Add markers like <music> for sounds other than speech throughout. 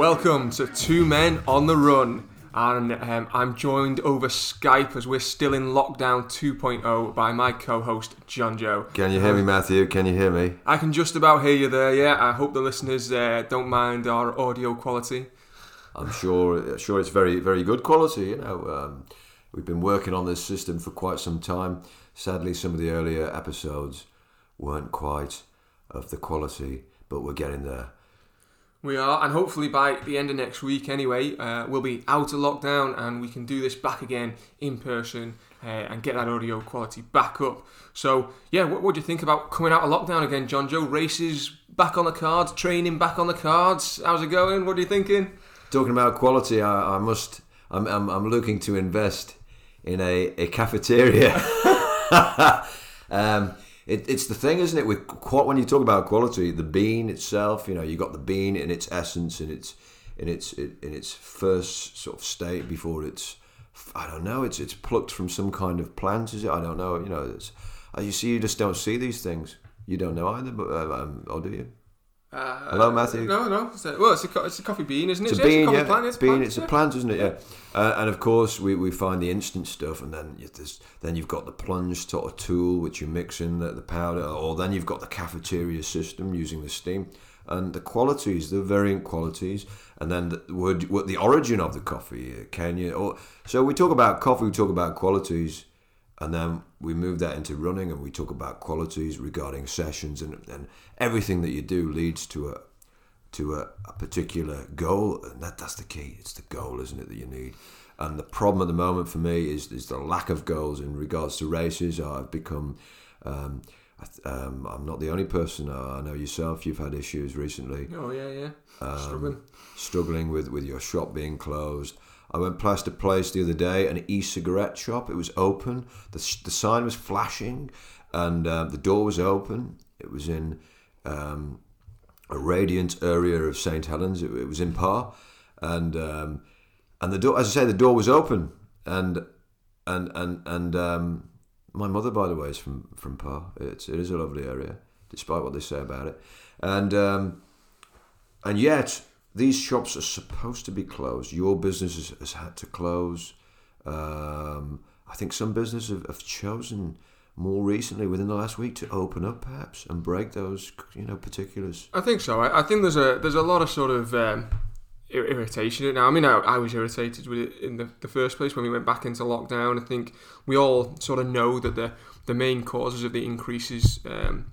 Welcome to Two Men on the Run. And um, I'm joined over Skype as we're still in lockdown 2.0 by my co host, John Joe. Can you hear me, Matthew? Can you hear me? I can just about hear you there, yeah. I hope the listeners uh, don't mind our audio quality. I'm sure, sure it's very, very good quality. You know, um, we've been working on this system for quite some time. Sadly, some of the earlier episodes weren't quite of the quality, but we're getting there. We are, and hopefully by the end of next week, anyway, uh, we'll be out of lockdown and we can do this back again in person uh, and get that audio quality back up. So, yeah, what, do you think about coming out of lockdown again, John Joe? Races back on the cards, training back on the cards. How's it going? What are you thinking? Talking about quality, I, I must. I'm, I'm, I'm looking to invest in a, a cafeteria. <laughs> um, it, it's the thing, isn't it? With when you talk about quality, the bean itself, you know, you got the bean in its essence, in its in its in its first sort of state before it's, I don't know, it's it's plucked from some kind of plant, is it? I don't know. You know, it's, you see, you just don't see these things. You don't know either, but uh, um, or do you? Uh, Hello, Matthew. No, no. It's a, well, it's a, it's a coffee bean, isn't it? It's a bean, it's a yeah. Plant, it's bean. Plant, it's yeah. a plant, isn't it? Yeah. Uh, and of course, we, we find the instant stuff, and then then you've got the plunge sort of tool which you mix in the, the powder, or then you've got the cafeteria system using the steam, and the qualities, the variant qualities, and then the word, what the origin of the coffee, uh, Kenya. Or so we talk about coffee, we talk about qualities and then we move that into running and we talk about qualities regarding sessions and, and everything that you do leads to a to a, a, particular goal. And that that's the key. It's the goal isn't it that you need. And the problem at the moment for me is is the lack of goals in regards to races. I've become um, um, I'm not the only person. I know yourself. You've had issues recently. Oh yeah yeah. Um, struggling. struggling with with your shop being closed I went past a place the other day, an e-cigarette shop. It was open. The, the sign was flashing, and uh, the door was open. It was in um, a radiant area of St Helens. It, it was in Parr, and um, and the door, as I say, the door was open, and and and and um, my mother, by the way, is from from Parr. It's it is a lovely area, despite what they say about it, and um, and yet these shops are supposed to be closed. Your business has, has had to close. Um, I think some businesses have, have, chosen more recently, within the last week, to open up perhaps and break those, you know, particulars. I think so. I, I think there's a there's a lot of sort of um, irritation now. I mean, I, I, was irritated with it in the, the first place when we went back into lockdown. I think we all sort of know that the the main causes of the increases. Um,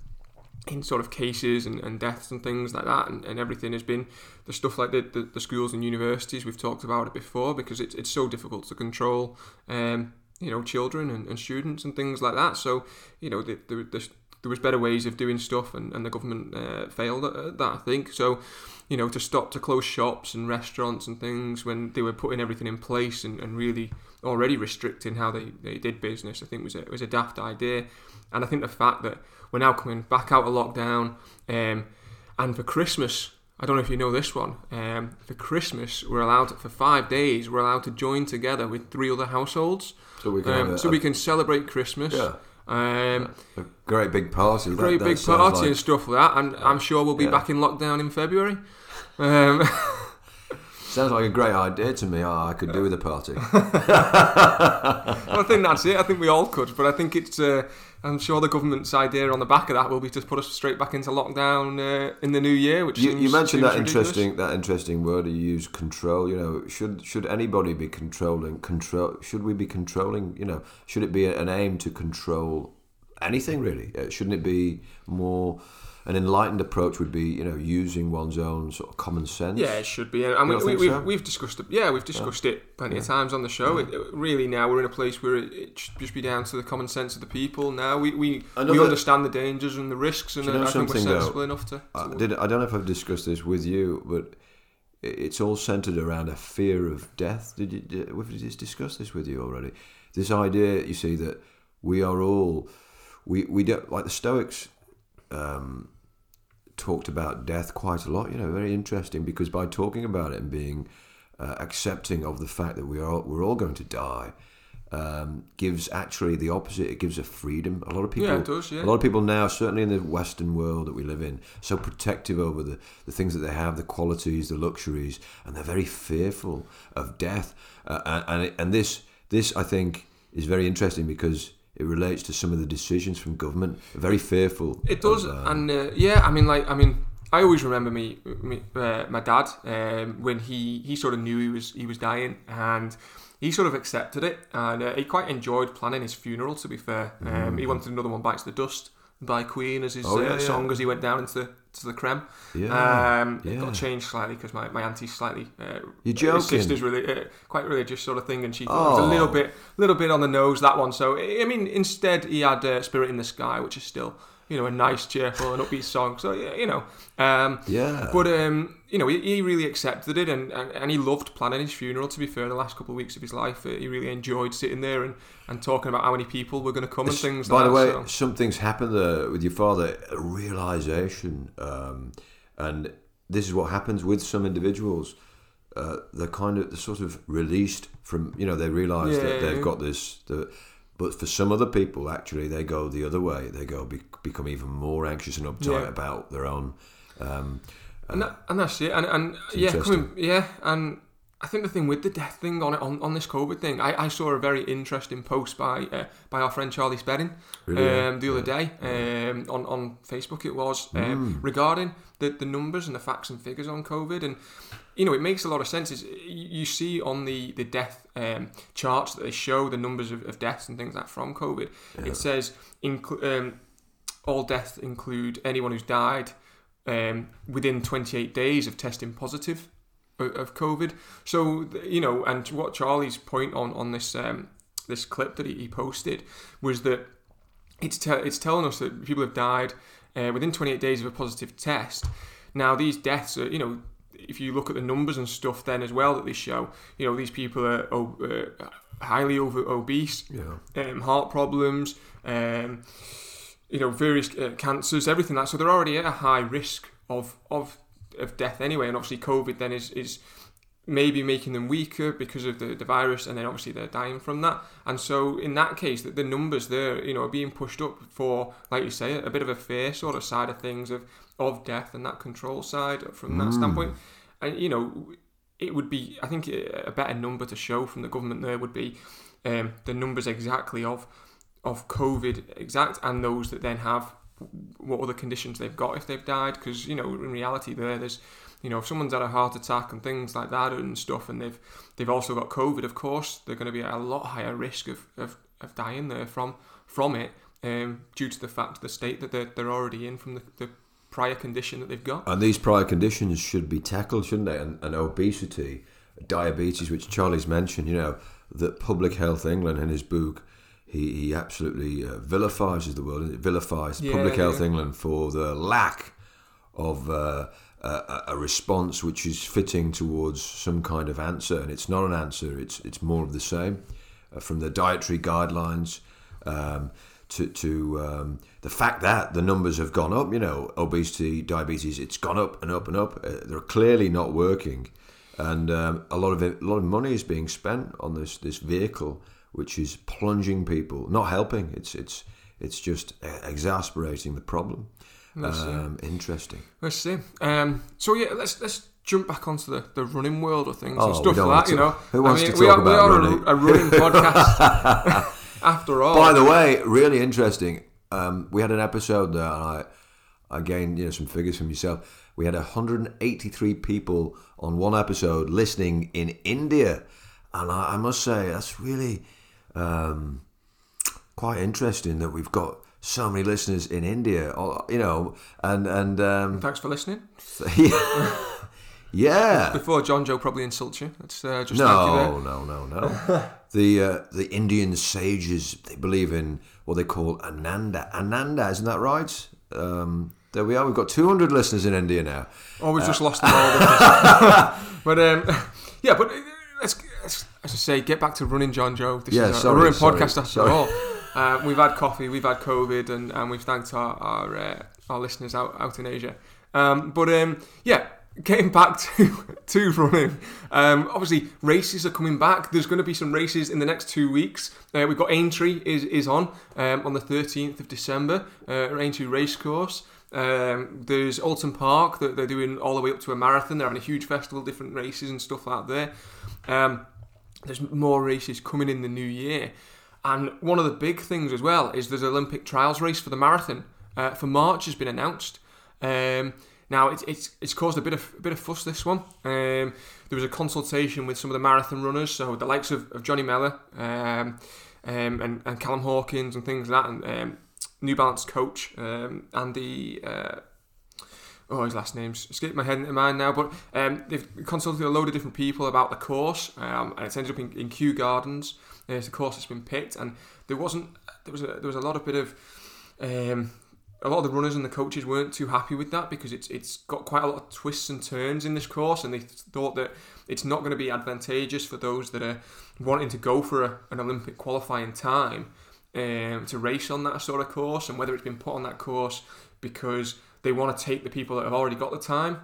in sort of cases and, and deaths and things like that and, and everything has been the stuff like the, the, the, schools and universities we've talked about it before because it's, it's so difficult to control um, you know children and, and students and things like that. So you know the, the, the, there was better ways of doing stuff and, and the government uh, failed at that I think. So you know to stop to close shops and restaurants and things when they were putting everything in place and, and really already restricting how they, they did business I think was a, was a daft idea. And I think the fact that we're now coming back out of lockdown, um, and for Christmas, I don't know if you know this one. Um, for Christmas, we're allowed to, for five days. We're allowed to join together with three other households, so we can um, a, so we can celebrate Christmas. Yeah. Um, a great big party. a Great that, big party like, and stuff like that. And I'm sure we'll be yeah. back in lockdown in February. Um, <laughs> Sounds like a great idea to me. Oh, I could do with a party. <laughs> well, I think that's it. I think we all could, but I think it's. Uh, I'm sure the government's idea on the back of that will be to put us straight back into lockdown uh, in the new year. Which you, seems, you mentioned that interesting that interesting word you use control. You know, should should anybody be controlling control? Should we be controlling? You know, should it be an aim to control anything really? Uh, shouldn't it be more? An enlightened approach would be, you know, using one's own sort of common sense. Yeah, it should be. And we, have we, so? we've discussed it. Yeah, we've discussed yeah. it plenty yeah. of times on the show. Yeah. It, really, now we're in a place where it, it, should just be down to the common sense of the people. Now we we, Another, we understand the dangers and the risks, and I think we're sensible though, enough to. to I, did, I don't know if I've discussed this with you, but it's all centered around a fear of death. Did you? Did, we've discussed this with you already. This idea, you see, that we are all we we don't like the Stoics. Um, talked about death quite a lot. You know, very interesting because by talking about it and being uh, accepting of the fact that we are we're all going to die, um, gives actually the opposite. It gives a freedom. A lot of people, Yeah, it does, yeah. a lot of people now, certainly in the Western world that we live in, so protective over the, the things that they have, the qualities, the luxuries, and they're very fearful of death. Uh, and and, and this this I think is very interesting because it relates to some of the decisions from government. Very fearful. It does, of, um, and uh, yeah, I mean, like, I mean, I always remember me, me uh, my dad, um, when he he sort of knew he was he was dying, and he sort of accepted it, and uh, he quite enjoyed planning his funeral. To be fair, um, he wanted another one bites the dust by Queen as his. Oh, yeah, uh, yeah. song as he went down into the to the creme. Yeah, um, It yeah. got changed slightly because my, my auntie's slightly. Uh, You're joking? sister's really uh, quite religious sort of thing, and she thought it was a little Oh. bit, little bit on the nose that one. So I mean, instead he had uh, "Spirit in the Sky," which is still you know a nice, cheerful, and upbeat song. So yeah, you know, um, Yeah. But um, you know, he, he really accepted it, and, and and he loved planning his funeral. To be fair, the last couple of weeks of his life, uh, he really enjoyed sitting there and, and talking about how many people were going to come and things. Like that. By like the way, so. something's happened there with your father. A realization, um, and this is what happens with some individuals. Uh, they're kind of they're sort of released from you know they realise Yeah, that they've got this. The, but for some other people, actually, they go the other way. They go be, become even more anxious and uptight Yeah. about their own. Um, and, that, and that's it. And, and yeah, coming, yeah, and I think the thing with the death thing on it on, on this COVID thing, I, I saw a very interesting post by uh, by our friend Charlie Spedding Really, um, the other day um, on on Facebook. It was Mm. um, regarding the, the numbers and the facts and figures on COVID, and you know it makes a lot of sense. Is you see on the the death um, charts that they show the numbers of, of deaths and things like from COVID. It says inclu- um, all deaths include anyone who's died um, within 28 days of testing positive of, of COVID. So you know, and what Charlie's point on on this um, this clip that he, he posted was that it's te- it's telling us that people have died uh, within 28 days of a positive test. Now these deaths are you know. If you look at the numbers and stuff, then as well that they show, you know, these people are oh, uh, highly over obese, yeah. um, heart problems, um, you know, various uh, cancers, everything like that. So they're already at a high risk of of of death anyway. And obviously, COVID then is is maybe making them weaker because of the, the virus, and then obviously they're dying from that. And so in that case, that the numbers there, you know, are being pushed up for, like you say, a bit of a fear sort of side of things of of death and that control side from that standpoint. And you know, it would be, I think, a better number to show from the government there would be um, the numbers exactly of of COVID exact and those that then have what other conditions they've got if they've died because you know in reality there there's you know if someone's had a heart attack and things like that and stuff and they've they've also got COVID of course they're going to be at a lot higher risk of, of, of dying there from from it um, due to the fact the state that they're, they're already in from the, the prior condition that they've got And these prior conditions should be tackled, shouldn't they? And, and obesity, diabetes, which Charlie's mentioned, you know, that Public Health England in his book, he, he absolutely uh, vilifies is the word, vilifies Yeah, Public Health yeah. England for the lack of uh, a, response which is fitting towards some kind of answer. And it's not an answer, it's, it's more of the same. Uh, from the dietary guidelines um, to, to um, the fact that the numbers have gone up, you know, obesity, diabetes, it's gone up and up and up. Uh, they're clearly not working, and um, a lot of it, a lot of money is being spent on this this vehicle, which is plunging people, not helping. It's it's it's just uh, exasperating the problem. Um, interesting. Let's see. Um, so yeah, let's let's jump back onto the, the running world of things Oh, and stuff like that. You know, who wants I mean, to we talk are, we about are running? A, a running podcast <laughs> after all. By the way, really interesting. Um, we had an episode there, and I, I gained you know some figures from yourself. We had 183 people on one episode listening in India, and I, I must say that's really um, quite interesting that we've got so many listeners in India. or, You know, and and um, Thanks for listening. <laughs> yeah, Before John Joe probably insults you, let's uh, just thank you there. No, no, no, no. <laughs> the uh, the Indian sages they believe in what they call Ananda. Ananda, isn't that right? Um, there we are. We've got 200 listeners in India now. Oh, we've just lost them all. <laughs> but um, yeah, but uh, let's, let's, as I say, get back to running John Joe. This Yeah, is a, sorry, a running sorry, podcast after sorry. all. Uh, we've had coffee, we've had COVID, and, and we've thanked our our, uh, our listeners out, out in Asia. Um, but um, yeah, getting back <laughs> to to running, um, obviously races are coming back. There's going to be some races in the next two weeks. Uh, we've got Aintree is is on um, on the 13th of December, uh, Aintree Racecourse. Um, there's Oulton Park that they're doing all the way up to a marathon. They're having a huge festival, different races and stuff like that. Um, there's more races coming in the new year, and one of the big things as well is there's an Olympic trials race for the marathon uh, for March has been announced. Um, now it's, it's it's caused a bit of a bit of fuss this one. Um, there was a consultation with some of the marathon runners, so the likes of, of Johnny Mellor um, um, and, and Callum Hawkins and things like that, and um, New Balance coach um, Andy. Uh, oh, his last name's escaped my head into mind now, but um, they've consulted a load of different people about the course, um, and it's ended up in, in Kew Gardens. A course that's been picked, and there wasn't there was a, there was a lot of bit of um, a lot of the runners and the coaches weren't too happy with that because it's it's got quite a lot of twists and turns in this course, and they thought that it's not going to be advantageous for those that are wanting to go for a, an Olympic qualifying time um, to race on that sort of course, and whether it's been put on that course because they want to take the people that have already got the time.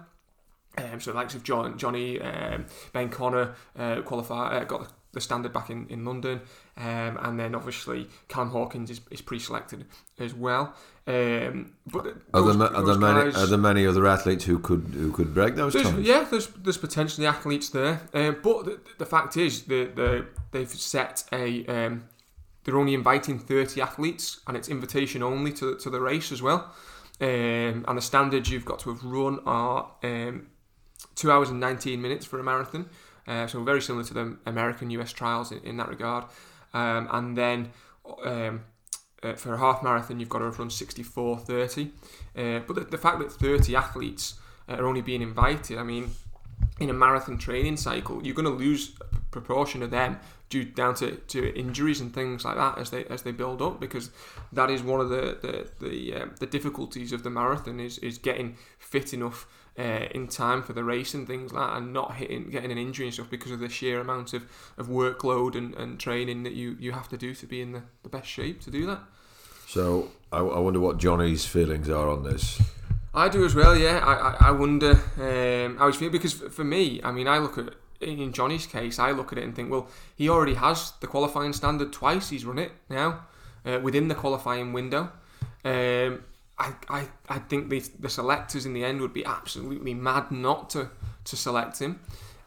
Um, so the likes of John, Johnny, um, Ben Connor uh, qualify, uh, got the, standard back in, in London, um, and then obviously Cam Hawkins is, is pre-selected as well. Um, but Are there, ma- are, those there many, guys- are there many other athletes who could who could break those there's, times? yeah, there's there's potentially athletes there, um, but the, the fact is that the, they've set a um, they're only inviting 30 athletes and it's invitation only to, to the race as well. Um, and the standards you've got to have run are um, two hours and 19 minutes for a marathon, uh, so very similar to the American US trials in, in that regard. Um, and then um, uh, for a half marathon, you've got to have run 64.30. Uh, but the, the fact that 30 athletes uh, are only being invited, I mean, in a marathon training cycle, you're going to lose a proportion of them due down to, to injuries and things like that as they as they build up because that is one of the the the, um, the difficulties of the marathon is is getting fit enough uh, in time for the race and things like that and not hitting getting an injury and stuff because of the sheer amount of, of workload and, and training that you, you have to do to be in the, the best shape to do that. So I, I wonder what Johnny's feelings are on this. I do as well, yeah. I, I, I wonder um, how he's feeling because for, me, I mean, I look at in Johnny's case, I look at it and think, well, he already has the qualifying standard twice. He's run it now uh, within the qualifying window. Um, I, I, I think the, the selectors in the end would be absolutely mad not to, to select him.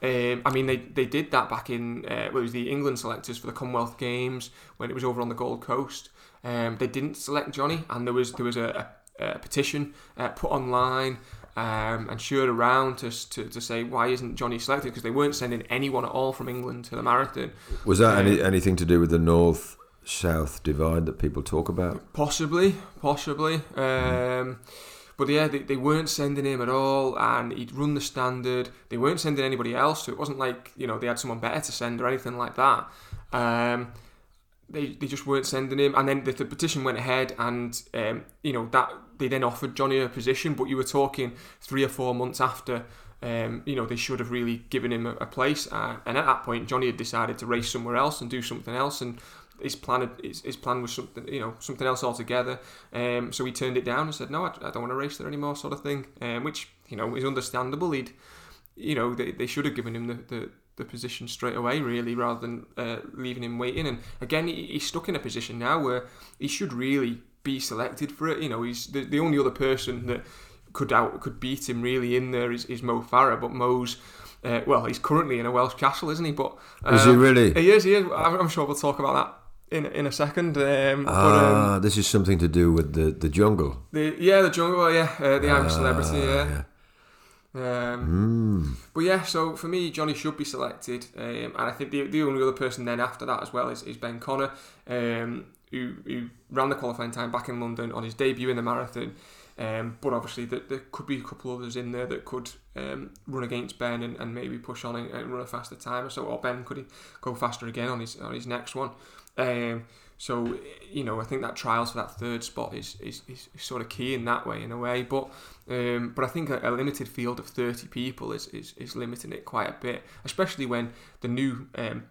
Um, I mean, they, they did that back in uh, well, it was the England selectors for the Commonwealth Games when it was over on the Gold Coast. Um, they didn't select Johnny, and there was there was a, a, a petition uh, put online um, and shared around to, to, to say why isn't Johnny selected because they weren't sending anyone at all from England to the marathon. Was that any, anything to do with the north south divide that people talk about? Possibly, possibly. Um, but yeah, they, they weren't sending him at all, and he'd run the standard. They weren't sending anybody else, so it wasn't like you know they had someone better to send or anything like that. Um, they, they just weren't sending him, and then the, the petition went ahead, and um, you know that they then offered Johnny a position, but you were talking three or four months after. Um, you know they should have really given him a, a place, uh, and at that point Johnny had decided to race somewhere else and do something else, and his plan had, his, his plan was something you know something else altogether. Um, so he turned it down and said, "No, I, I don't want to race there anymore," sort of thing. Um, which you know is understandable. He'd you know they, they should have given him the, the, the position straight away, really, rather than uh, leaving him waiting. And again, he, he's stuck in a position now where he should really be selected for it. You know, he's the, the only other person that could out could beat him really in there is, is Mo Farah, but Mo's. Uh, well, he's currently in a Welsh castle, isn't he? But uh, Is he really? He is. He is. I'm I'm sure we'll talk about that in in a second. Um, but, um, Ah, this is something to do with the, the jungle. the yeah, the jungle, yeah, uh, the I'm celebrity, Ah, yeah. Um, Mm. But yeah, so for me, Johnny should be selected, um, and I think the, the only other person then after that as well is, is Ben Connor, um, who, who ran the qualifying time back in London on his debut in the marathon. Um, but obviously, there, there could be a couple others in there that could um, run against Ben and, and maybe push on and, and run a faster time or so. Or Ben could go faster again on his on his next one. Um, so you know, I think that trials for that third spot is, is, is, sort of key in that way, in a way. But um, but I think a, a limited field of thirty people is, is, is limiting it quite a bit, especially when the new um,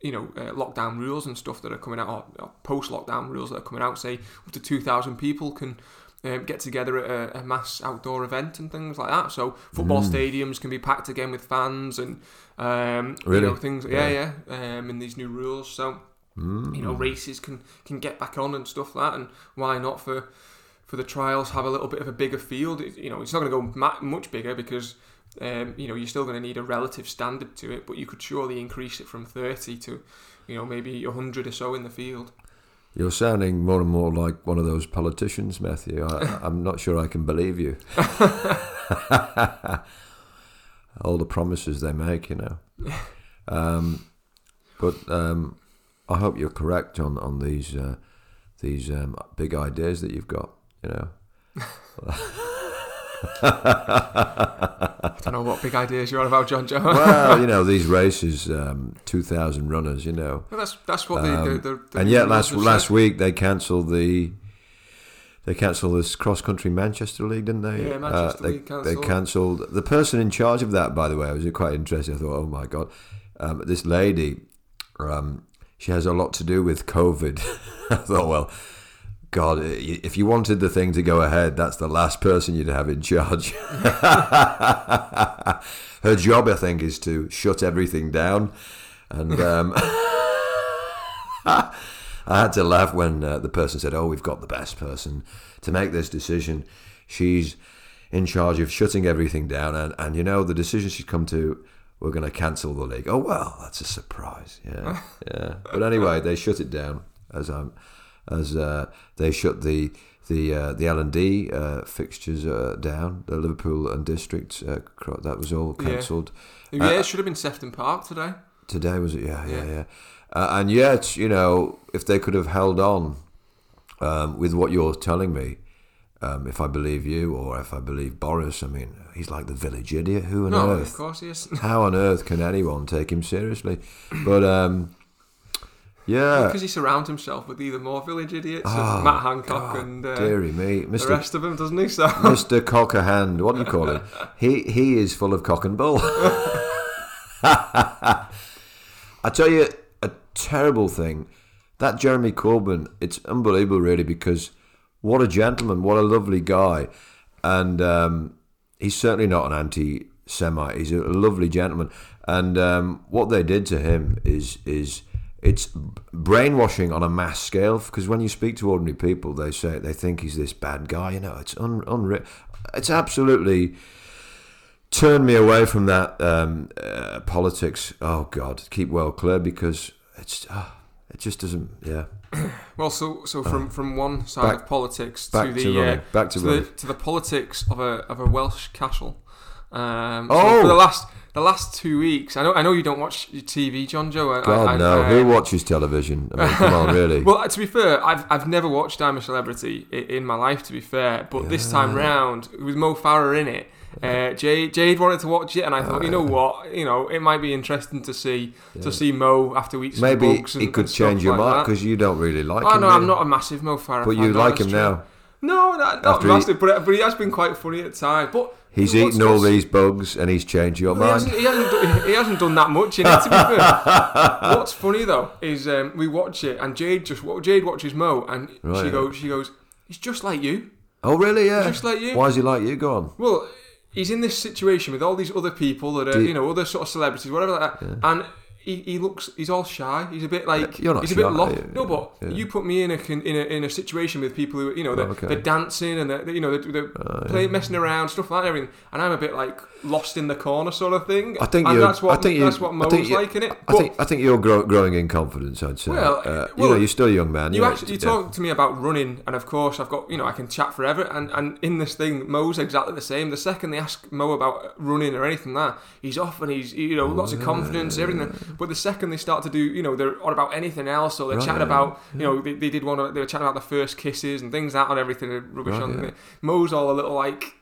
you know uh, lockdown rules and stuff that are coming out, or, or post lockdown rules that are coming out, say up to two thousand people can um, get together at a, a, mass outdoor event and things like that. So football mm. stadiums can be packed again with fans and um, really? you know things. Yeah, yeah. yeah um, in these new rules, so mm. you know races can can get back on and stuff like that. And why not for for the trials have a little bit of a bigger field? It, you know, it's not going to go ma- much bigger because. Um, you know, you're still going to need a relative standard to it, but you could surely increase it from 30 to, you know, maybe 100 or so in the field. You're sounding more and more like one of those politicians, Matthew. I, <laughs> am not sure I can believe you. <laughs> All the promises they make, you know. <laughs> Um, but um, I hope you're correct on on these uh, these um, big ideas that you've got. You know. <laughs> I don't know what big ideas you're on about, John Joe. well, you <laughs> know these races, um, two thousand runners. You know, well, that's that's what um, the, the, the, and yet last last said. week they cancelled the they cancelled this cross country Manchester League, didn't they? Yeah, Manchester uh, they, League cancelled. They cancelled the person in charge of that. By the way, I was quite interested. I thought, oh my god, um, this lady, um, she has a lot to do with COVID. <laughs> I thought, well God, if you wanted the thing to go ahead, that's the last person you'd have in charge. <laughs> Her job, I think, is to shut everything down. And um, <laughs> I had to laugh when uh, the person said, Oh, we've got the best person to make this decision. She's in charge of shutting everything down. And, and you know, the decision she's come to, we're going to cancel the league. Oh, well, that's a surprise. Yeah. <laughs> Yeah. But anyway, they shut it down as I'm as uh, they shut the the uh, the L and D uh, fixtures uh, down. The Liverpool and District uh, that was all cancelled. Yeah. yeah, it should have been Sefton Park today. Today was it? Yeah, yeah, yeah. yeah. and yet, you know, if they could have held on um, with what you're telling me, um, if I believe you or if I believe Boris, I mean, he's like the village idiot. Who on no, earth? Of course he is. <laughs> how on earth can anyone take him seriously? But um, yeah, because he surrounds himself with either more village idiots, oh, Matt Hancock, God, and uh, dearie me, Mr. the rest of them, doesn't he? <laughs> So Mr. Cockerhand, what do you call him? <laughs> he he is full of cock and bull. I tell you, a terrible thing. That Jeremy Corbyn, it's unbelievable, really, because what a gentleman, what a lovely guy, and um, he's certainly not an anti-Semite. He's a lovely gentleman, and um, what they did to him is is it's brainwashing on a mass scale because when you speak to ordinary people, they say they think he's this bad guy. You know, it's un, unreal. It's absolutely turned me away from that um, uh, politics. Oh God, keep well clear because it's uh, it just doesn't. Yeah. <coughs> Well, so so from, uh, from one side back, of politics to the to, uh, back to, to the, to the politics of a of a Welsh castle. Um, oh, for the last the last two weeks. I know I know you don't watch TV, John Joe. God I, no, who watches television? I mean, come on, <laughs> really. well, to be fair, I've I've never watched I'm a Celebrity in my life. To be fair, but yeah. this time round with Mo Farah in it. Uh, Jade, Jade wanted to watch it, and I thought, you know what, you know, it might be interesting to see yeah. to see Mo after weeks. Maybe and, he could change your like mind because you don't really like oh, him. no, I'm not a massive Mo Farah. But you like him true. now. No, not, not massive, he... but but he has been quite funny at times. But He's eaten all these bugs and he's changed your mind. He hasn't, he, hasn't done, he hasn't done that much in it, to be <laughs> fair. What's funny though is um, we watch it and Jade just Jade watches Mo and right, she goes she goes he's just like you. Oh really? Yeah. He's just like you. Why is he like you? Go on. Well, he's in this situation with all these other people that are you, you, know other sort of celebrities, whatever like that, yeah. and he, he looks he's all shy. He's a bit like You're not he's shy, a bit lost. No, but yeah. you put me in a in a in a situation with people who you know they're, oh, okay. they're dancing and they're, you know they're, they're uh, playing, yeah. messing around stuff like that and everything, and I'm a bit like lost in the corner sort of thing. I think and that's what I think that's what Mo's like in it. But, I think I think you're grow, growing in confidence. I'd say. Well, uh, well, you know, you're still a young man. You actually you talk to me about running, and of course I've got you know I can chat forever, and and in this thing Mo's exactly the same. The second they ask Mo about running or anything like that, he's off and he's you know lots of confidence, everything. But the second they start to do, you know, they're on about anything else, or they're right, chatting yeah, about, you know, they, they did one, they were chatting about the first kisses and things that on everything, rubbish right, on. Yeah. Mo's all a little like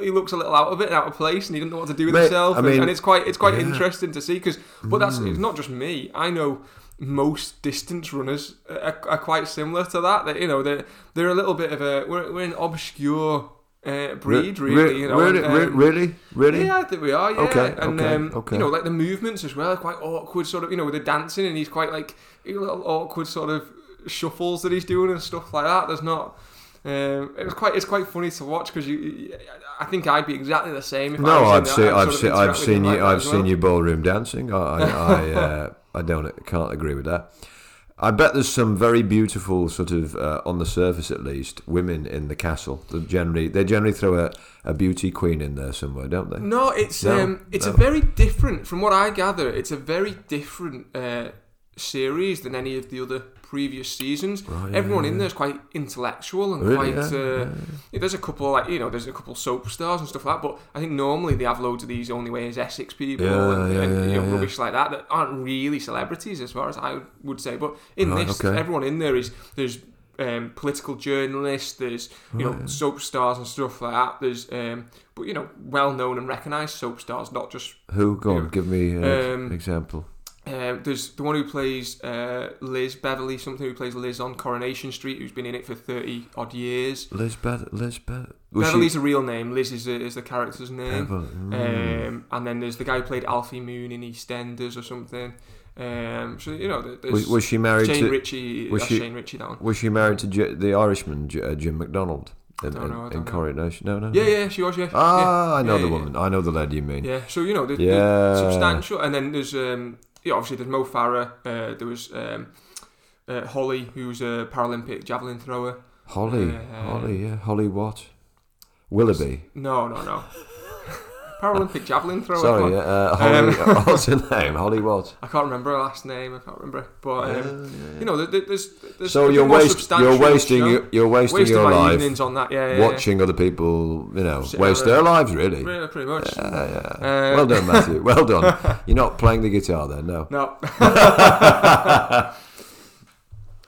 he looks a little out of it, out of place, and he doesn't know what to do with Mate, himself. I mean, and, and, it's quite it's quite yeah. interesting to see because, but that's mm. it's not just me. I know most distance runners are, are, quite similar to that. That you know they're they're a little bit of a we're, we're an obscure uh, breed, really. Re- you know, really, and, um, really, really. Yeah, I think we are. Yeah, okay, and okay, um, okay. you know, like the movements as well, quite awkward. Sort of, you know, with the dancing, and he's quite like a little awkward sort of shuffles that he's doing and stuff like that. There's not. Um, it was quite it's quite funny to watch because you, I think I'd be exactly the same. If I No, in I've seen, I'd I've sort of seen, I've seen you, like I've as seen you ballroom dancing. I, I, I, <laughs> uh, I don't, can't agree with that. I bet there's some very beautiful sort of, uh, on the surface at least, women in the castle. That generally, they generally throw a, a beauty queen in there somewhere, don't they? No, it's No, um, it's no. a very different. From what I gather, it's a very different uh, series than any of the other previous seasons. Right, Everyone yeah, in there is quite intellectual and Really, quite. uh, There's a couple like you know, there's a couple soap stars and stuff like that. But I think normally they have loads of these only way as Essex people and, and you know, rubbish like that that aren't really celebrities as far as I would say. But in Right, this, okay. everyone in there is there's. Um, political journalists, there's you know Right. soap stars and stuff like that. There's um, but you know well known and recognised soap stars, not just Who? Go on, give me an Um, example. Um, there's the one who plays uh, Liz Beverly, something who plays Liz on Coronation Street, who's been in it for thirty odd years. Lisbeth, Lisbeth. Was Beverly's she? a real name. Liz is, a, is the character's name. Mm. Um, and then there's the guy who played Alfie Moon in EastEnders or something. Um, so you know, was, was she married Shane to? Ritchie. was she- Shane Ritchie down. Was she married to J- the Irishman J- uh, Jim McDonald in, Don't in, know, in. Coronation? No, no. Yeah, yeah, she was. Yeah. Ah, I know Yeah, the yeah, woman. I know the lady you mean. Yeah. So you know, the, Yeah. the substantial, and then there's um, yeah, obviously there's Mo Farah. Uh, there was um, uh, Holly, who's a Paralympic javelin thrower. Holly, Uh, Holly, yeah, Holly what? Willoughby. No, no, no. <laughs> Paralympic javelin thrower. Sorry, yeah, uh, Holly. Um, <laughs> what's her name? Holly what? I can't remember her last name. I can't remember. But um, you know, there- there- there's, there's So you're waste, you're wasting you know? your, you're wasting, your life evenings on that. Yeah, yeah, yeah. watching other people, you know, Sit waste their lives really. Yeah, pretty much. Yeah, yeah. Uh, well done, Matthew. <laughs> Well done. You're not playing the guitar then, no. No. <laughs>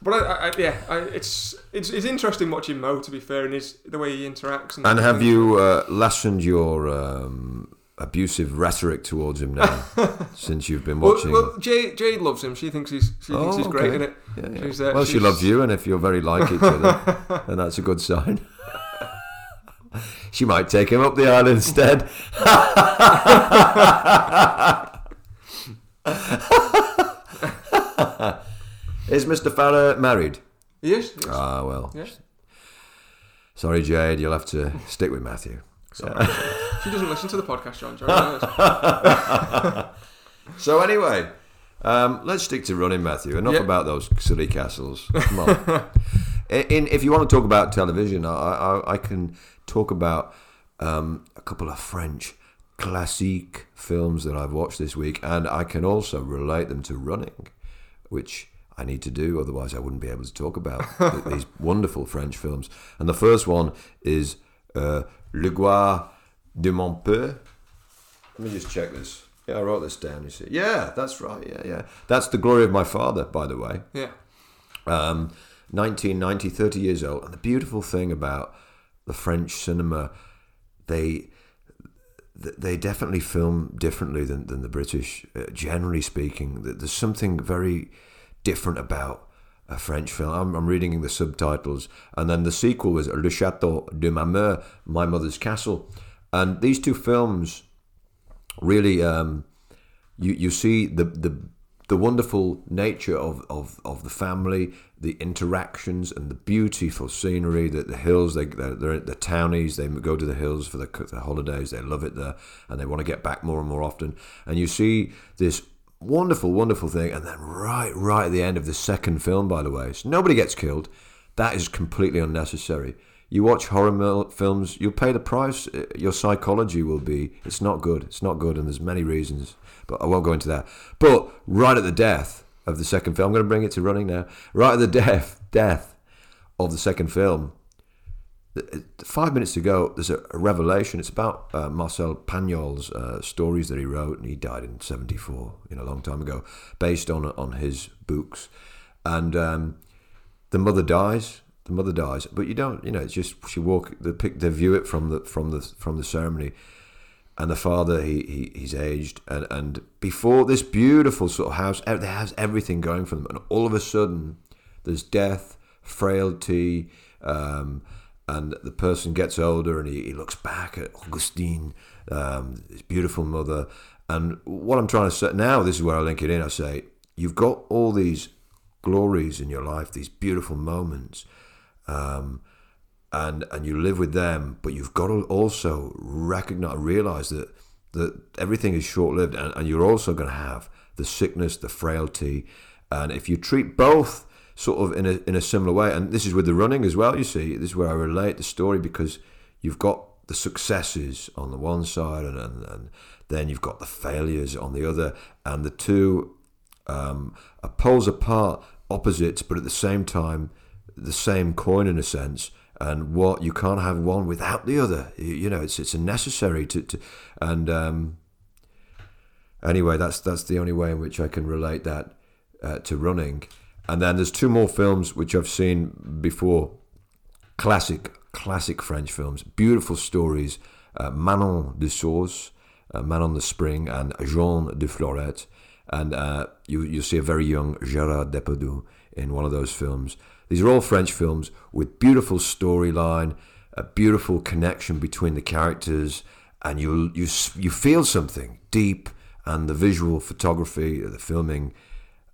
but I, I, yeah, I, it's it's it's interesting watching Mo. To be fair, and his the way he interacts. And, And have you uh, lessened your um, abusive rhetoric towards him now <laughs> since you've been watching? well, Jade, Jade loves him. She thinks he's she thinks Oh, he's great in it. Yeah, yeah. she's, uh, well, she loves you, and if you're very like each other, <laughs> then that's a good sign. <laughs> she might take him up the aisle instead. Is Mr. Farah married? Yes. yes. Ah, well. yes. Sorry, Jade, you'll have to stick with Matthew. Sorry. she doesn't listen to the podcast, John. John. <laughs> So, anyway, um, let's stick to running, Matthew. Enough Yeah. about those silly castles. Come on. <laughs> in, in, if you want to talk about television, I, I, I can talk about um, a couple of French classique films that I've watched this week, and I can also relate them to running, which I need to do, otherwise, I wouldn't be able to talk about th- these <laughs> wonderful French films. And the first one is uh, Le Gloire de mon Père. Let me just check this. Yeah, I wrote this down. You see, yeah, that's right. Yeah, yeah, that's the glory of my father, by the way. yeah. Um, 1990, 30 years old. And the beautiful thing about the French cinema, they they definitely film differently than, than the British. Uh, generally speaking, Th- there's something very different about a French film. I'm, I'm reading the subtitles, and then the sequel was Le Château de ma Mère, My Mother's Castle, and these two films really um, you you see the the the wonderful nature of, of, of the family, the interactions, and the beautiful scenery. The, the hills, they they're, they're the townies. They go to the hills for the, the holidays. They love it there, and they want to get back more and more often. And you see this wonderful, wonderful thing. And then right, right at the end of the second film, by the way, so nobody gets killed. That is completely unnecessary. You watch horror mil- films, you'll pay the price. Uh, Your psychology will be, it's not good. It's not good, and there's many reasons, but I won't go into that. But right at the death of the second film, I'm going to bring it to running now. Right at the <laughs> death, death of the second film, five minutes to go, there's a, revelation. It's about uh, Marcel Pagnol's uh, stories that he wrote, and he died in '74, you know, a long time ago, based on on his books. And um, the mother dies. The mother dies, but you don't. You know, it's just she walk. They pick. They view it from the from the from the ceremony, and the father he, he he's aged, and and before this beautiful sort of house, it has everything going for them, and all of a sudden, there's death, frailty, um, and the person gets older, and he, he looks back at Augustine, um, his beautiful mother, and what I'm trying to say now, this is where I link it in. I say you've got all these glories in your life, these beautiful moments. Um, and and you live with them, but you've got to also recognize, realize that that everything is short lived, and, and you're also going to have the sickness, the frailty, and if you treat both sort of in a in a similar way, and this is with the running as well. You see, this is where I relate the story because you've got the successes on the one side, and and, and then you've got the failures on the other, and the two um, are poles apart, opposites, but at the same time the same coin in a sense and what you can't have one without the other. You, you know, it's it's a necessary to, to and um, anyway, that's that's the only way in which I can relate that uh, to running. And then there's two more films which I've seen before, classic classic French films, beautiful stories. Uh, Manon de Source, uh, Manon the Spring, and Jean de Florette. And uh, you you see a very young Gérard Depardieu in one of those films. These are all French films with beautiful storyline, a beautiful connection between the characters, and you you you feel something deep. And the visual photography, the filming,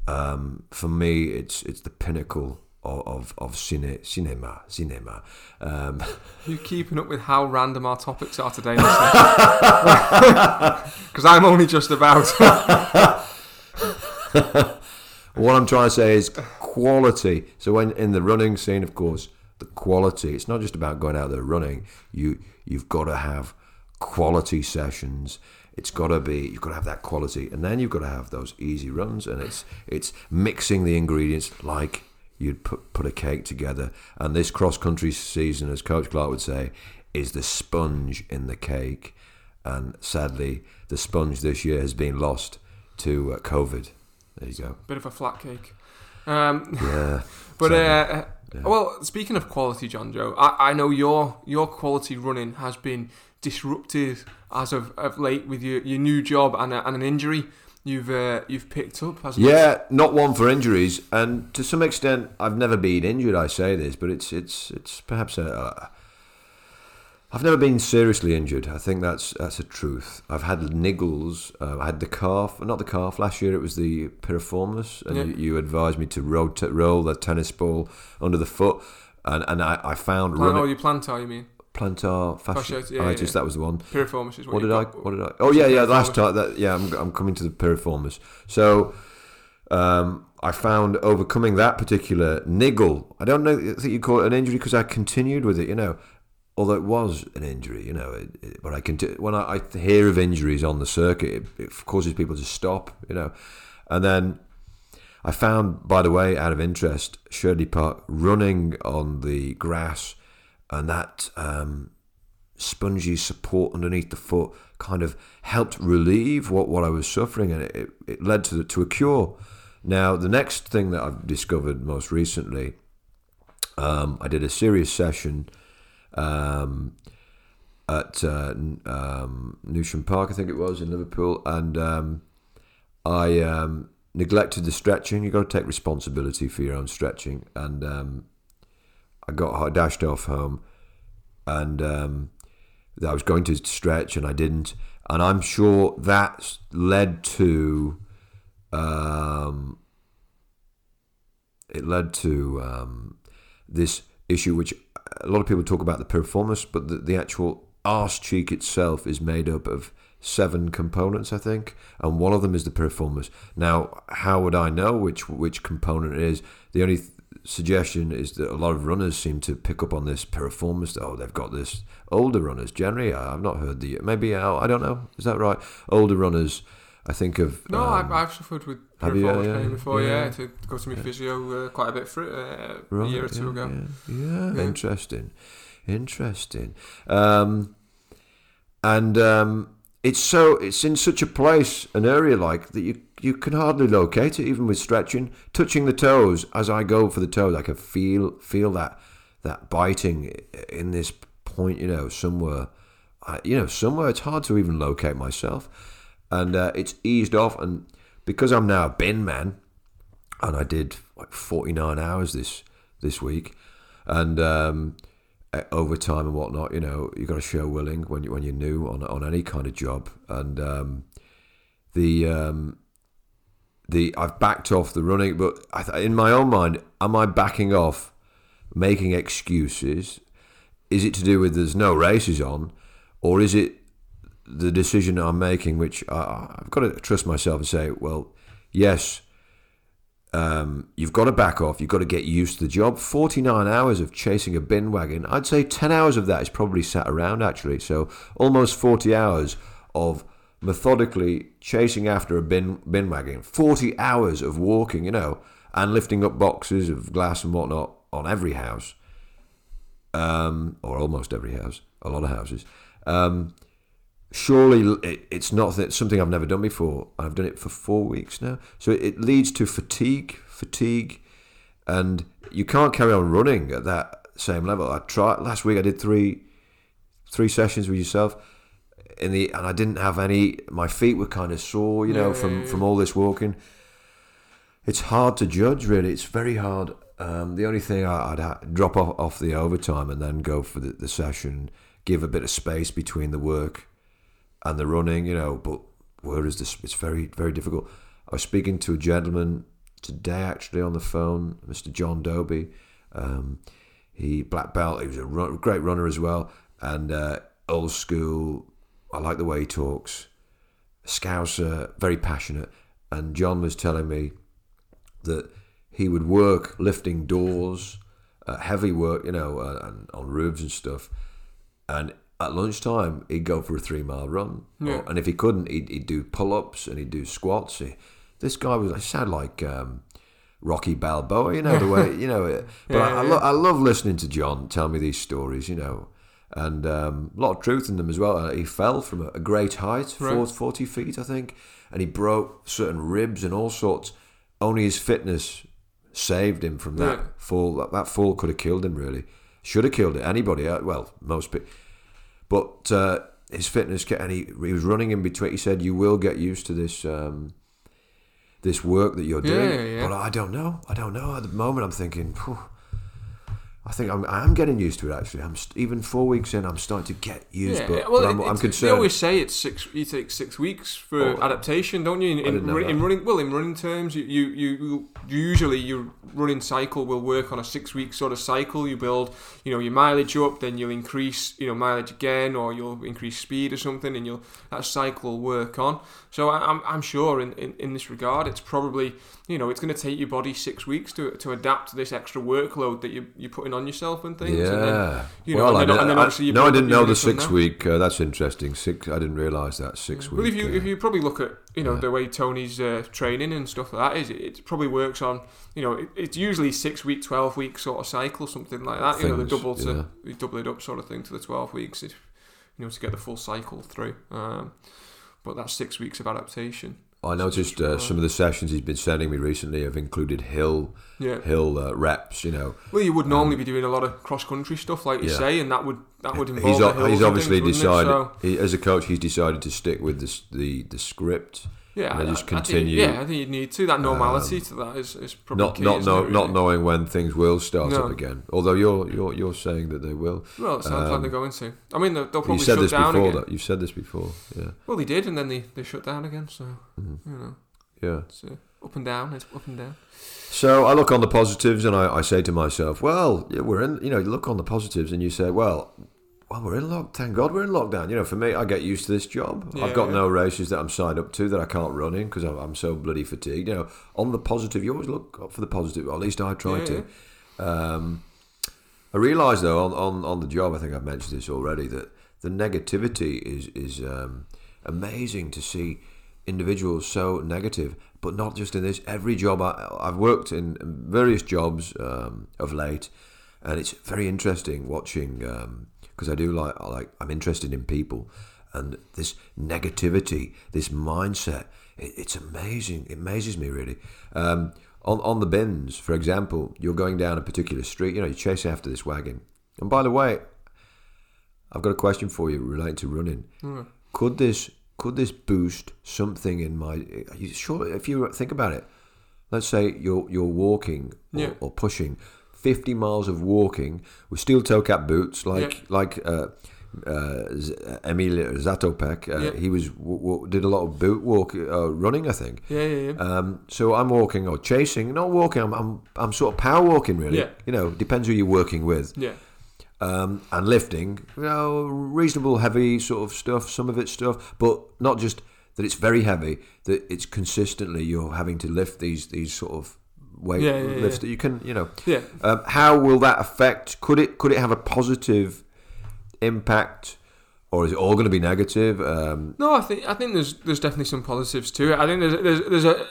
um, for me, it's it's the pinnacle of of, of cine, cinema, cinema. Um, <laughs> you keeping up with how random our topics are today? Because <laughs> I'm only just about. <laughs> what I'm trying to say is quality. So when in the running scene, of course, the quality. It's not just about going out there running. You you've got to have quality sessions. It's got to be you've got to have that quality, and then you've got to have those easy runs, and it's it's mixing the ingredients like you'd put put a cake together. And this cross country season, as Coach Clark would say, is the sponge in the cake. And sadly, the sponge this year has been lost to uh, COVID. There you go. Bit of a flat cake. Um, Yeah. <laughs> but uh, well, speaking of quality, John Joe, I, I know your your quality running has been disrupted as of, of late with your, your new job and, a, and an injury you've uh, you've picked up. Hasn't it? Yeah, not one for injuries, and to some extent, I've never been injured. I say this, but it's it's it's perhaps a. a I've never been seriously injured. I think that's that's a truth. I've had niggles. Uh, I had the calf, not the calf. Last year it was the piriformis, and Yeah. you, you advised me to rota- roll the tennis ball under the foot, and and I, I found Plan, oh, running your plantar, you mean? Plantar Fasciitis, yeah, yeah, yeah. That was the one. Piriformis is what, did I? What did I? Oh yeah, yeah. Last time, that yeah, I'm, I'm coming to the piriformis. So, um, I found overcoming that particular niggle. I don't know. I think you call it an injury because I continued with it. You know, although it was an injury. You know, it, it, but I conti- when I, I hear of injuries on the circuit, it, it causes people to stop. You know, and then. I found, by the way, out of interest, Shirley Park running on the grass, and that um, spongy support underneath the foot kind of helped relieve what, what I was suffering, and it, it led to to a cure. Now, the next thing that I've discovered most recently, um, I did a serious session um, at uh, um, Newsham Park, I think it was in Liverpool, and um, I um, neglected the stretching. You've got to take responsibility for your own stretching, and um, I got dashed off home, and um, I was going to stretch and I didn't, and I'm sure that led to um, it led to um, this issue, which a lot of people talk about the piriformis, but the, the actual arse cheek itself is made up of seven components, I think, and one of them is the piriformis. Now, how would I know which which component it is? The only suggestion is that a lot of runners seem to pick up on this piriformis. Oh, they've got this. Older runners, generally, I've not heard the maybe I don't know. Is that right? Older runners, I think of No, um, I've, I've suffered with piriformis Yeah, pain before. Yeah, yeah. to go to my physio uh, quite a bit for it uh, a year or two yeah, ago. Yeah, yeah, Yeah. interesting, interesting. Um, and um, it's so it's in such a place, an area like that you you can hardly locate it, even with stretching, touching the toes. As I go for the toes, I can feel feel that that biting in this point, you know, somewhere. I, you know, somewhere it's hard to even locate myself, and uh, it's eased off. And because I'm now a bin man, and I did like 49 hours this this week, and um, overtime and whatnot. You know, you got to show willing when you when you're new on on any kind of job, and um, the um, the I've backed off the running, but I in my own mind, am I backing off, making excuses? is it to do with there's no races on, or is it the decision I'm making, which I, I've got to trust myself and say, well, yes, um, you've got to back off. You've got to get used to the job. 49 hours of chasing a bin wagon. I'd say 10 hours of that is probably sat around, actually. So almost 40 hours of methodically chasing after a bin, bin wagon. 40 hours of walking, you know, and lifting up boxes of glass and whatnot on every house, um, or almost every house, a lot of houses. Um, surely it, it's not something I've never done before. I've done it for four weeks now, so it leads to fatigue, fatigue, and you can't carry on running at that same level. I tried last week. I did three three sessions with yourself in the, and I didn't have any. My feet were kind of sore, you know, Yeah, from from all this walking. It's hard to judge, really. It's very hard. Um, the only thing I, I'd ha- drop off, off the overtime and then go for the, the session, give a bit of space between the work and the running, you know. But where is this? It's very, very difficult. I was speaking to a gentleman today, actually, on the phone, Mr. John Doby. Um, he black belt. He was a run, great runner as well, and uh, old school. I like the way he talks. Scouser, very passionate. And John was telling me that he would work lifting doors, uh, heavy work, you know, uh, and on roofs and stuff. And at lunchtime, he'd go for a three mile run. Yeah. Or- and if he couldn't, he'd, he'd do pull ups and he'd do squats. He, this guy was, he sounded like um, Rocky Balboa, you know, the way, <laughs> you know. It, but Yeah, I, I, lo- I love listening to John tell me these stories, you know. And um, a lot of truth in them as well. Uh, he fell from a, great height, Right. 40, 40 feet, I think, and he broke certain ribs and all sorts. Only his fitness saved him from that Yeah. fall. That, that fall could have killed him, really. Should have killed it. Anybody, uh, well, most people. But uh, his fitness, and he, he was running in between. He said, "You will get used to this, um, this work that you're doing." Yeah, yeah. But I don't know. I don't know. At the moment, I'm thinking. "Phew, I think I'm, I am getting used to it. Actually, I'm st- even four weeks in. I'm starting to get used, Yeah, but, well, but I'm, it- I'm concerned. They always say it's six. You take six weeks for Oh, adaptation, don't you? In, in, didn't know run- in running, well, in running terms, you, you, you usually your running cycle will work on a six week sort of cycle. You build, you know, your mileage up, then you'll increase, you know, mileage again, or you'll increase speed or something, and you'll that cycle will work on. So I, I'm, I'm sure in, in, in this regard, it's probably, you know, it's going to take your body six weeks to, to adapt to this extra workload that you you're putting on yourself and things. yeah. And then, you know, well, and then- I, and then obviously you no, I didn't know the six week. Uh, that's interesting. Six. I didn't realise that six Well, week. if you uh, if you probably look at you know yeah. the way Tony's uh, training and stuff like that is, it, it probably works on you know it, it's usually six week, twelve week sort of cycle, something like that. you know, the Things, double to yeah. you double it up sort of thing to the twelve weeks, if, you know, to get the full cycle through. Um, but that's six weeks of adaptation. I noticed uh, some of the sessions he's been sending me recently have included hill Yeah. hill uh, reps. You know, Well, you would normally be doing a lot of cross country stuff, like you Um, Yeah. say, and that would that would involve he's, the he's obviously things, decided So, he, as a coach he's decided to stick with this, the the script yeah, and I- just I think- continue. yeah, I think you need to. That normality to that is, is probably not key, not it, not knowing when things will start No. up again. Although you're you're you're saying that they will. Well, it sounds like Um, they're going to. I mean, they'll, they'll You said shut this down before. again. That you've said this before. Yeah, Well, they did, and then they, they shut down again. So Mhm. you know, yeah. uh, up and down. It's up and down. So I look on the positives and I, I say to myself, well, yeah, we're in, you know, you look on the positives and you say, well, well, we're in lock. Thank God we're in lockdown. You know, for me, I get used to this job. I've got Yeah. no races that I'm signed up to that I can't run in because I'm, I'm so bloody fatigued. You know, on the positive, you always look up for the positive. Or at least I try Yeah, to. Um, I realise though on, on, on the job, I think I've mentioned this already, that the negativity is is um, amazing to see individuals so negative, but not just in this. Every job I, I've worked in various jobs um, of late, and it's very interesting watching because I do like I like I'm interested in people, and this negativity, this mindset, it, it's amazing. It amazes me really. Um, on on the bins, for example, you're going down a particular street. You know, you're chasing after this wagon, and by the way, I've got a question for you relating to running. Mm. Could this could this boost something in my? Sure? If you think about it, let's say you're you're walking or, Yeah. or pushing fifty miles of walking with steel toe cap boots, like Yeah. like uh, uh, Emil Zatopek. Uh, Yeah. He was w- w- did a lot of boot walk uh, running, I think. Yeah, yeah, yeah. Um, so I'm walking or chasing, not walking. I'm, I'm I'm sort of power walking, really. Yeah. You know, depends who you're working with. yeah. um, and lifting, you know, reasonable heavy sort of stuff, some of it stuff, but not just that it's very heavy, that it's consistently you're having to lift these these sort of weight Yeah, yeah, lifts that you can, you know. Yeah. Um, how will that affect? Could it could it have a positive impact, or is it all going to be negative? Um, No, I think I think there's there's definitely some positives to it. I think there's there's, there's a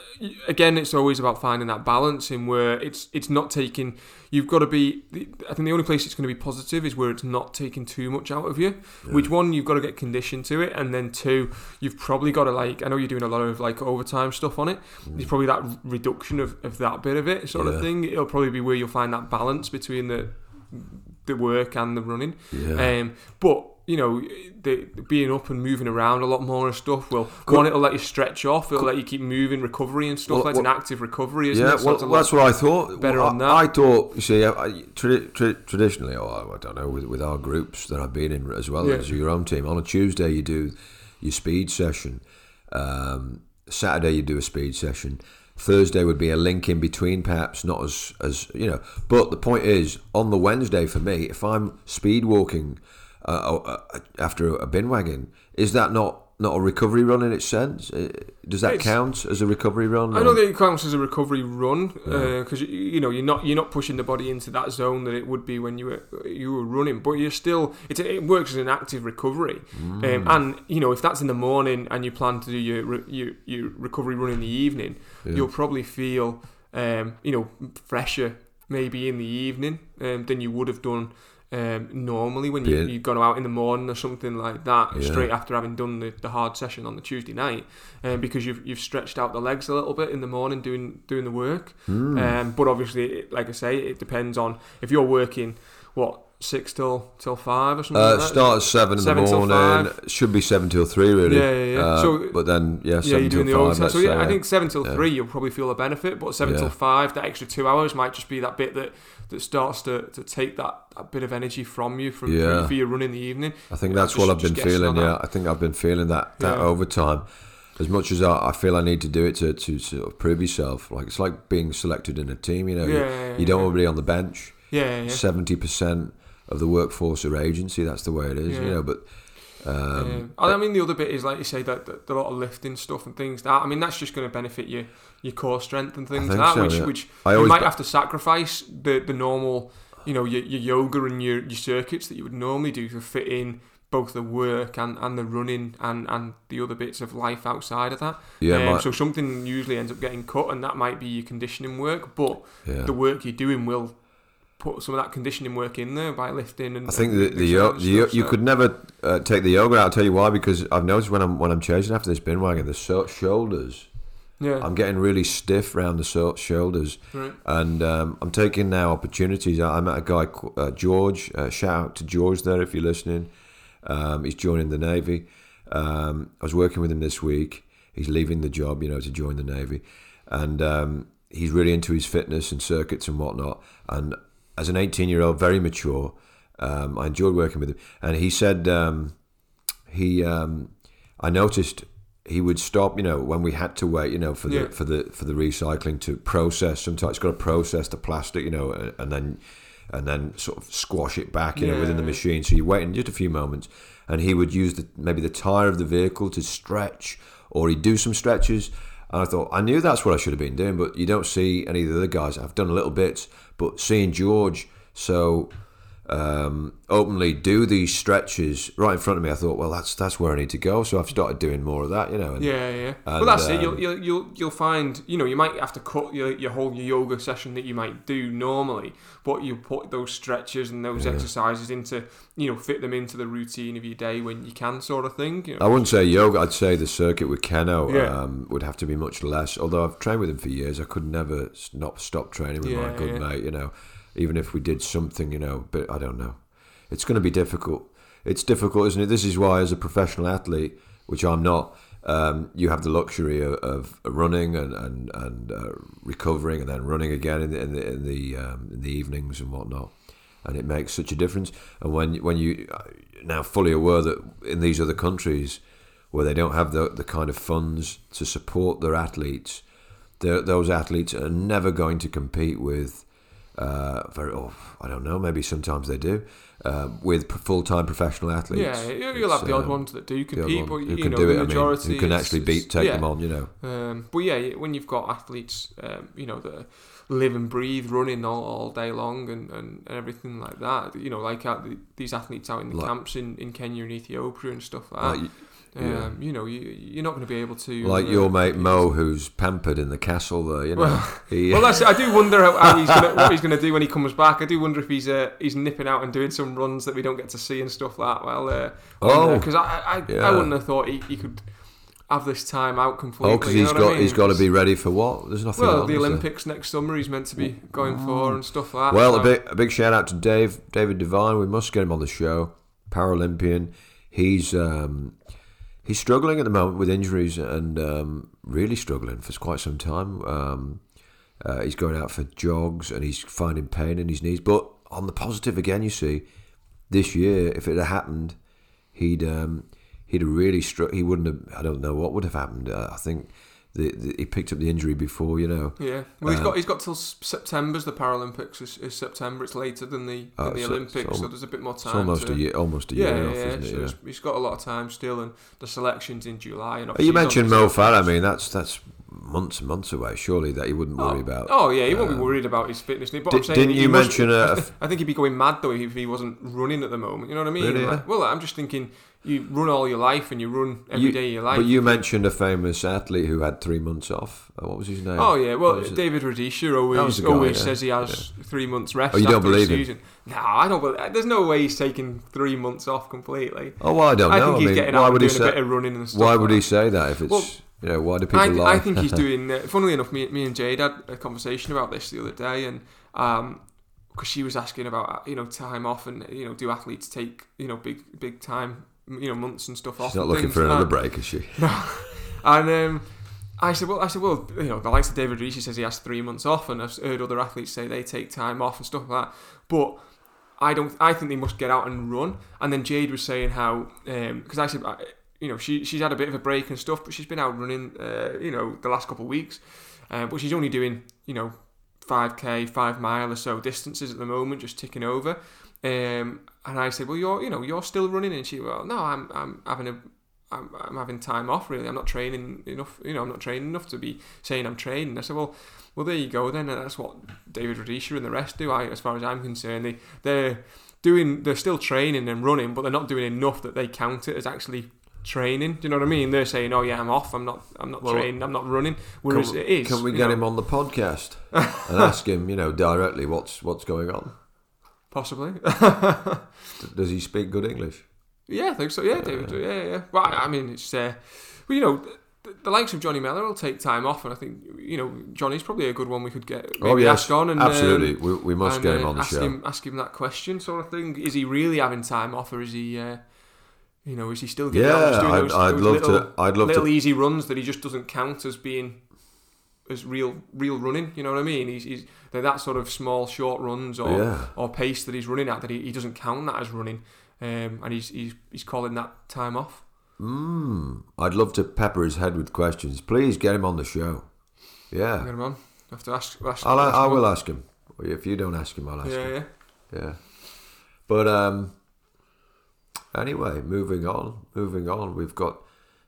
again it's always about finding that balance in where it's it's not taking you've got to be I think the only place it's going to be positive is where it's not taking too much out of you. Which one you've got to get conditioned to it and then two you've probably got to like I know you're doing a lot of like overtime stuff on it. There's probably that reduction of, of that bit of it sort Yeah. of thing. It'll probably be where you'll find that balance between the the work and the running. Yeah. Um, but you know, the, the being up and moving around a lot more and stuff will Cool. one. It'll let you stretch off. It'll let you keep moving, recovery and stuff. Well, like it's well- an active recovery, isn't yeah, it? So well, it's a lot- that's what I thought. better Well, on that. I thought, you see, I, I, tradi- tra- traditionally, or I don't know, with, with our groups that I've been in as well Yeah. as your own team, on a Tuesday you do your speed session. Um, Saturday you do a speed session. Thursday would be a link in between, perhaps not as as you know. But the point is, on the Wednesday for me, if I'm speed walking uh, uh, after a bin wagon, is that not not a recovery run in its sense? Uh, Does that It's- count as a recovery run? I don't think it counts as a recovery run because you, you know you're not you're not pushing the body into that zone that it would be when you were you were running, but you're still it, it works as an active recovery. Mm. Um, and you know if that's in the morning and you plan to do your your, your recovery run in the evening, you'll probably feel um, you know fresher maybe in the evening um, than you would have done. Um, normally when you, you've gone out in the morning or something like that Yeah. straight after having done the, the hard session on the Tuesday night um, because you've you've stretched out the legs a little bit in the morning doing doing the work. Hmm. Um, but obviously, it, like I say, it depends on if you're working what six till till five or something. Uh, like start at seven in the morning. Should be seven till three, really. Yeah, yeah, yeah. Uh, So- but then, yeah, Yeah, you're till doing the overtime. So yeah, I think seven till Yeah. three, you'll probably feel a benefit. But seven till five, that extra two hours might just be that bit that, that starts to, to take that, that bit of energy from you from Yeah. for, your run in the evening. I think that's just- what I've been feeling. Yeah. I think I've been feeling that that Yeah. overtime. As much as I, I feel I need to do it to, to sort of prove yourself, like it's like being selected in a team. You know, you, Yeah, yeah, you don't want to be on the bench. Yeah. Seventy percent of the workforce are agency. That's the way it is. You know, but um, Yeah. I mean, the other bit is like you say that, that, that a lot of lifting stuff and things. That I mean, that's just going to benefit your your core strength and things like that, so, which yeah. which I you might ba- have to sacrifice the the normal, you know, your, your yoga and your, your circuits that you would normally do to fit in both the work and, and the running and, and the other bits of life outside of that. Yeah, Um, my- so something usually ends up getting cut, and that might be your conditioning work, but Yeah. the work you're doing will put some of that conditioning work in there by lifting and. I think and the, the, yo- the yo- you so- could never uh, take the yoga out. I'll tell you why. Because I've noticed when I'm when I'm chasing after this bin wagon, the so- shoulders. Yeah. I'm getting really stiff around the so- shoulders, Right. and um, I'm taking now opportunities. I, I met a guy, uh, George. Uh, shout out to George there if you're listening. Um, he's joining the navy. Um, I was working with him this week. He's leaving the job, you know, to join the navy, and um, he's really into his fitness and circuits and whatnot. And as an 18 year old, very mature, um, I enjoyed working with him. And he said um, he, um, I noticed he would stop, you know, when we had to wait, you know, for the Yeah. for the for the recycling to process. Sometimes it's got to process the plastic, you know, and, and then and then sort of squash it back, you know, within the machine. So you wait in just a few moments, and he would use the maybe the tire of the vehicle to stretch, or he'd do some stretches. And I thought I knew that's what I should have been doing, but you don't see any of the other guys. I've done a little bit, but seeing George so um, openly do these stretches right in front of me, I thought, well, that's that's where I need to go. So I've started doing more of that, you know. And, Yeah, yeah. well, And, that's it. um, You'll, you'll you'll you'll find you know you might have to cut your, your whole yoga session that you might do normally, but you put those stretches and those exercises into you know fit them into the routine of your day when you can, sort of thing. You know? I wouldn't say yoga. I'd say the circuit with Keno Yeah. um, would have to be much less. Although I've trained with him for years, I could never not stop training with my good yeah. mate. You know, even if we did something, you know, but I don't know. It's going to be difficult. It's difficult, isn't it? This is why, as a professional athlete, which I'm not, um, you have the luxury of, of running and and and uh, recovering, and then running again in the in the in the, um, in the evenings and whatnot. And it makes such a difference. And when when you uh, now fully aware that in these other countries where they don't have the the kind of funds to support their athletes, those athletes are never going to compete with Uh, very, oh, I don't know. Maybe sometimes they do uh, with full time professional athletes. Yeah, you- you'll have the odd um, ones that do compete, but you can know do the it. I mean, majority who can actually beat, take yeah. them on. You know. Um, but yeah, when you've got athletes, um, you know, that live and breathe running all, all day long and, and, and everything like that, you know, like out the, these athletes out in the Like- camps in, in Kenya and Ethiopia and stuff like, Like, that. Yeah. Um, you know, you, you're not going to be able to. like uh, your mate. Mo, who's pampered in the castle there. You know. Well- he, <laughs> Well, that's, I do wonder how, how he's gonna, <laughs> what he's going to do when he comes back. I do wonder if he's uh, he's nipping out and doing some runs that we don't get to see and stuff like that. Well, uh, Oh, because I I, yeah. I wouldn't have thought he, he could have this time out completely. oh, because you he's know what I got mean? he's got to be ready for what? There's nothing. Well, on, the is there? Olympics next summer he's meant to be going for and stuff like that. Well, so- a big a big shout out to Dave David Devine. We must get him on the show. Paralympian. He's um, he's struggling at the moment with injuries and um, really struggling for quite some time. Um, uh, he's going out for jogs and he's finding pain in his knees. But on the positive again, you see, this year if it had happened, he'd um, he'd have really struck. He wouldn't have. I don't know what would have happened. Uh, I think the, the, he picked up the injury before. You know. Yeah, well, he's Um, got he's got till September's the Paralympics is, is September. It's later than the than Oh, the so- Olympics, so so there's a bit more time. It's almost to, a year, almost a Yeah, year yeah, off, isn't it? Yeah. he's- got a lot of time still, and the selections in July. And You mentioned on- Mo Farah. I mean, that's that's months and months away. Surely that he wouldn't worry Oh, about. oh yeah, he won't be um, worried about his fitness. But Di- I'm saying didn't you must- mention <laughs> a- I, I think he'd be going mad though if he wasn't running at the moment. You know what I mean? Really, Like, yeah? well, I'm just thinking you run all your life and you run every day You- of your life. But you mentioned a famous athlete who had three months off. Uh, What was his name? Oh yeah, well? David Rudisha always guy, always yeah. says he has three months rest. Oh, you don't believe him? season. No, I don't. believe There's no way he's taking three months off completely. Oh, well, I don't I know. think I he's mean, getting why out would he doing a say? bit of running and stuff. Why would that. he say that? If it's Well, you know, why do people I, lie? I think he's doing. <laughs> Uh, funnily enough, me, me and Jade had a conversation about this the other day, and because she was asking about you know time off and you know do athletes take you know big big time you know months and stuff off. She's not looking for another break, is she? <laughs> No. and um, I said, well, I said, well, you know, the likes of David Reese says he has three months off, and I've heard other athletes say they take time off and stuff like that. But I don't. I think they must get out and run. And then Jade was saying how, because I said, you know, she she's had a bit of a break and stuff, but she's been out running, uh, you know, the last couple of weeks. Uh, but she's only doing, you know, five k, five mile or so distances at the moment, just ticking over. Um, and I said, well, you're, you know, you're still running, and she, well, no, I'm, I'm having a I'm, I'm having time off really. I'm not training enough. You know, I'm not training enough to be saying I'm training. I said, well, well, there you go then. And that's what David Rudisha and the rest do. I, as far as I'm concerned, they they're doing, they're still training and running, but they're not doing enough that they count it as actually training. Do you know what I mean? They're saying, oh yeah, I'm off. I'm not. I'm not Well, training. I'm not running. Whereas can, it is. Can we get know, him on the podcast <laughs> and ask him, you know, directly what's what's going on? Possibly. <laughs> Does he speak good English? Yeah, I think so. Yeah, David. Yeah, yeah. yeah. Well, I mean, it's uh, well, you know, the, the likes of Johnny Mellor will take time off, and I think you know Johnny's probably a good one we could get. Maybe oh yes, ask on and absolutely. um, we, we must and, get him uh, on the ask show. Him, ask him that question, sort of thing. Is he really having time off, or is he? Uh, you know, is he still getting out and just Yeah, I'd, those, I'd those love little, to. I'd love little to. easy runs that he just doesn't count as being as real real running? You know what I mean? He's, he's they're that sort of small short runs or Yeah. or pace that he's running at that he, he doesn't count that as running, um, and he's, he's he's calling that time off. Mm, I'd love to pepper his head with questions. Please get him on the show. Yeah, Get him on. I have to ask. ask I'll, ask I will ask him. If you don't ask him, I'll ask Yeah, him. yeah. Yeah. But um anyway, moving on, moving on. We've got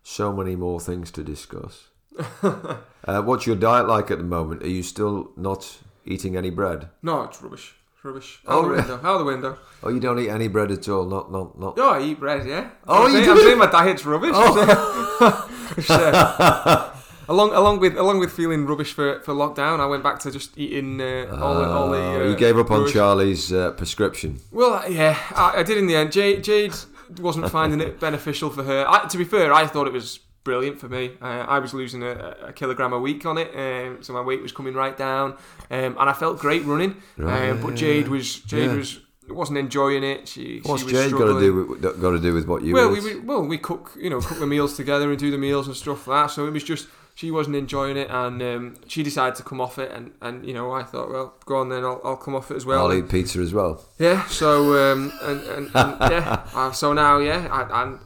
so many more things to discuss. <laughs> uh, what's your diet like at the moment? Are you still not eating any bread? No, it's rubbish. It's rubbish. Oh, Out the really? window. Out the window. Oh, you don't eat any bread at all? Not, not, not. Oh, I eat bread, yeah. Oh, I'm you saying, I'm do? saying my diet's rubbish. <laughs> Uh, along, along with, along with feeling rubbish for, for lockdown, I went back to just eating uh, all the, all the. Oh, Uh, you gave up on rubbish. Charlie's uh, prescription. Well, yeah, I, I did in the end. Jade, Jade wasn't finding it <laughs> beneficial for her. I, to be fair, I thought it was brilliant for me. Uh, I was losing a, a kilogram a week on it, um, so my weight was coming right down, um, and I felt great running. Right, um, yeah, but Jade was Jade Yeah. was wasn't enjoying it. She What's she was Jade got to do with got to do with what you well, we, we well we cook you know cook the meals together and do the meals and stuff like that. So it was just she wasn't enjoying it, and um, she decided to come off it. And, and you know I thought, well, go on then, I'll, I'll come off it as well. I'll eat pizza as well. Yeah. So um, and, and, and yeah. <laughs> Uh, so now yeah, I, and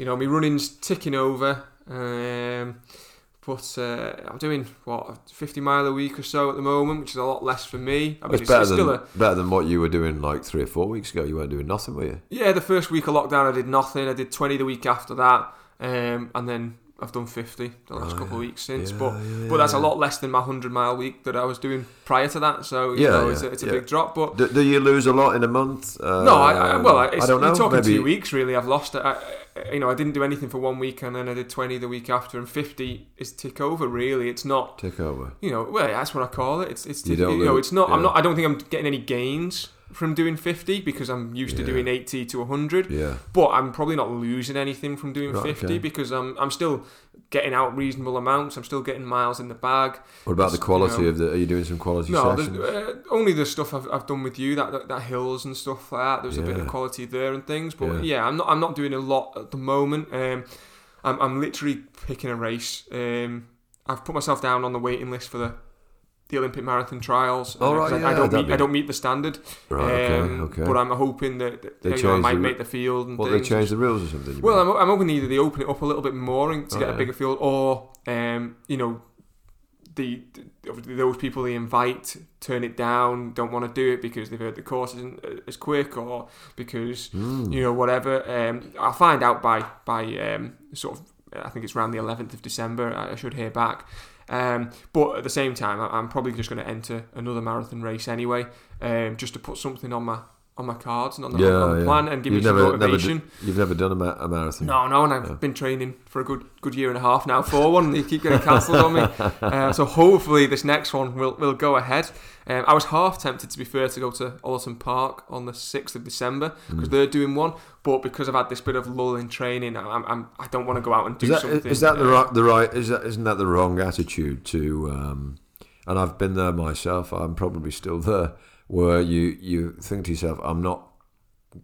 you know my running's ticking over. Um, put. Uh, I'm doing what 50 mile a week or so at the moment, which is a lot less for me. I mean, it's, it's, better than a better than what you were doing like three or four weeks ago. You weren't doing nothing, were you? yeah. The first week of lockdown, I did nothing. I did 20 the week after that, um, and then I've done 50 the last Oh, couple of weeks since. Yeah, but yeah, but that's a lot less than my 100 mile week that I was doing prior to that. So you Yeah, know, it's a, it's a yeah. big drop. But Do, do you lose a lot in a month? Uh, no, I, I well, it's, I don't know. You're talking Maybe two weeks, really. I've lost. I, you know, I didn't do anything for one week, and then I did 20 the week after, and 50 is tick over. Really, it's not. take over. You know, well, that's what I call it. It's it's You tick, don't you know, it's not. I'm not. I don't think I'm getting any gains from doing 50 because I'm used to Yeah. doing 80 to 100. Yeah. But I'm probably not losing anything from doing Right, 50 okay. because I'm I'm still getting out reasonable amounts. I'm still getting miles in the bag. What about the It's, you quality know- of the? Are you doing some quality No, sessions? uh, only the stuff I've, I've done with you, that, that that hills and stuff like that. There's a bit of quality there and things, but Yeah. yeah. I'm not I'm not doing a lot at the moment. Um, I'm I'm literally picking a race. Um, I've put myself down on the waiting list for the the Olympic marathon trials. Oh, uh, right, 'cause I, yeah, I don't meet be- I don't meet the standard. right. Okay. Um, Okay. But I'm hoping that, that They you know, I might the- make the field and What they change the rules or something? Well. I'm, I'm hoping either they open it up a little bit more and to Oh, get yeah. a bigger field, or um, you know, the, the those people they invite turn it down, don't want to do it because they've heard the course isn't uh, as quick, or because Hmm. you know whatever. Um, I'll find out by by um, sort of I think it's around the 11th of December. I should hear back. Um, but at the same time, I'm probably just going to enter another marathon race anyway, um, just to put something on my on my cards and on the, yeah, on the yeah. plan and give you've me some never, never motivation. d- you've never done a, ma- a marathon. No, no, and I've Yeah. been training for a good good year and a half now for one. and They keep getting cancelled on me. <laughs> Uh, so hopefully this next one will, will go ahead. Um, I was half tempted, to be fair, to go to Allerton Park on the 6th of December because Mm. they're doing one. But because I've had this bit of lull in training, I'm, I'm, I don't want to go out and do Is that, something. is that the right? The right? Is that isn't that the wrong attitude to? Um, and I've been there myself. I'm probably still there. Where you you think to yourself, I'm not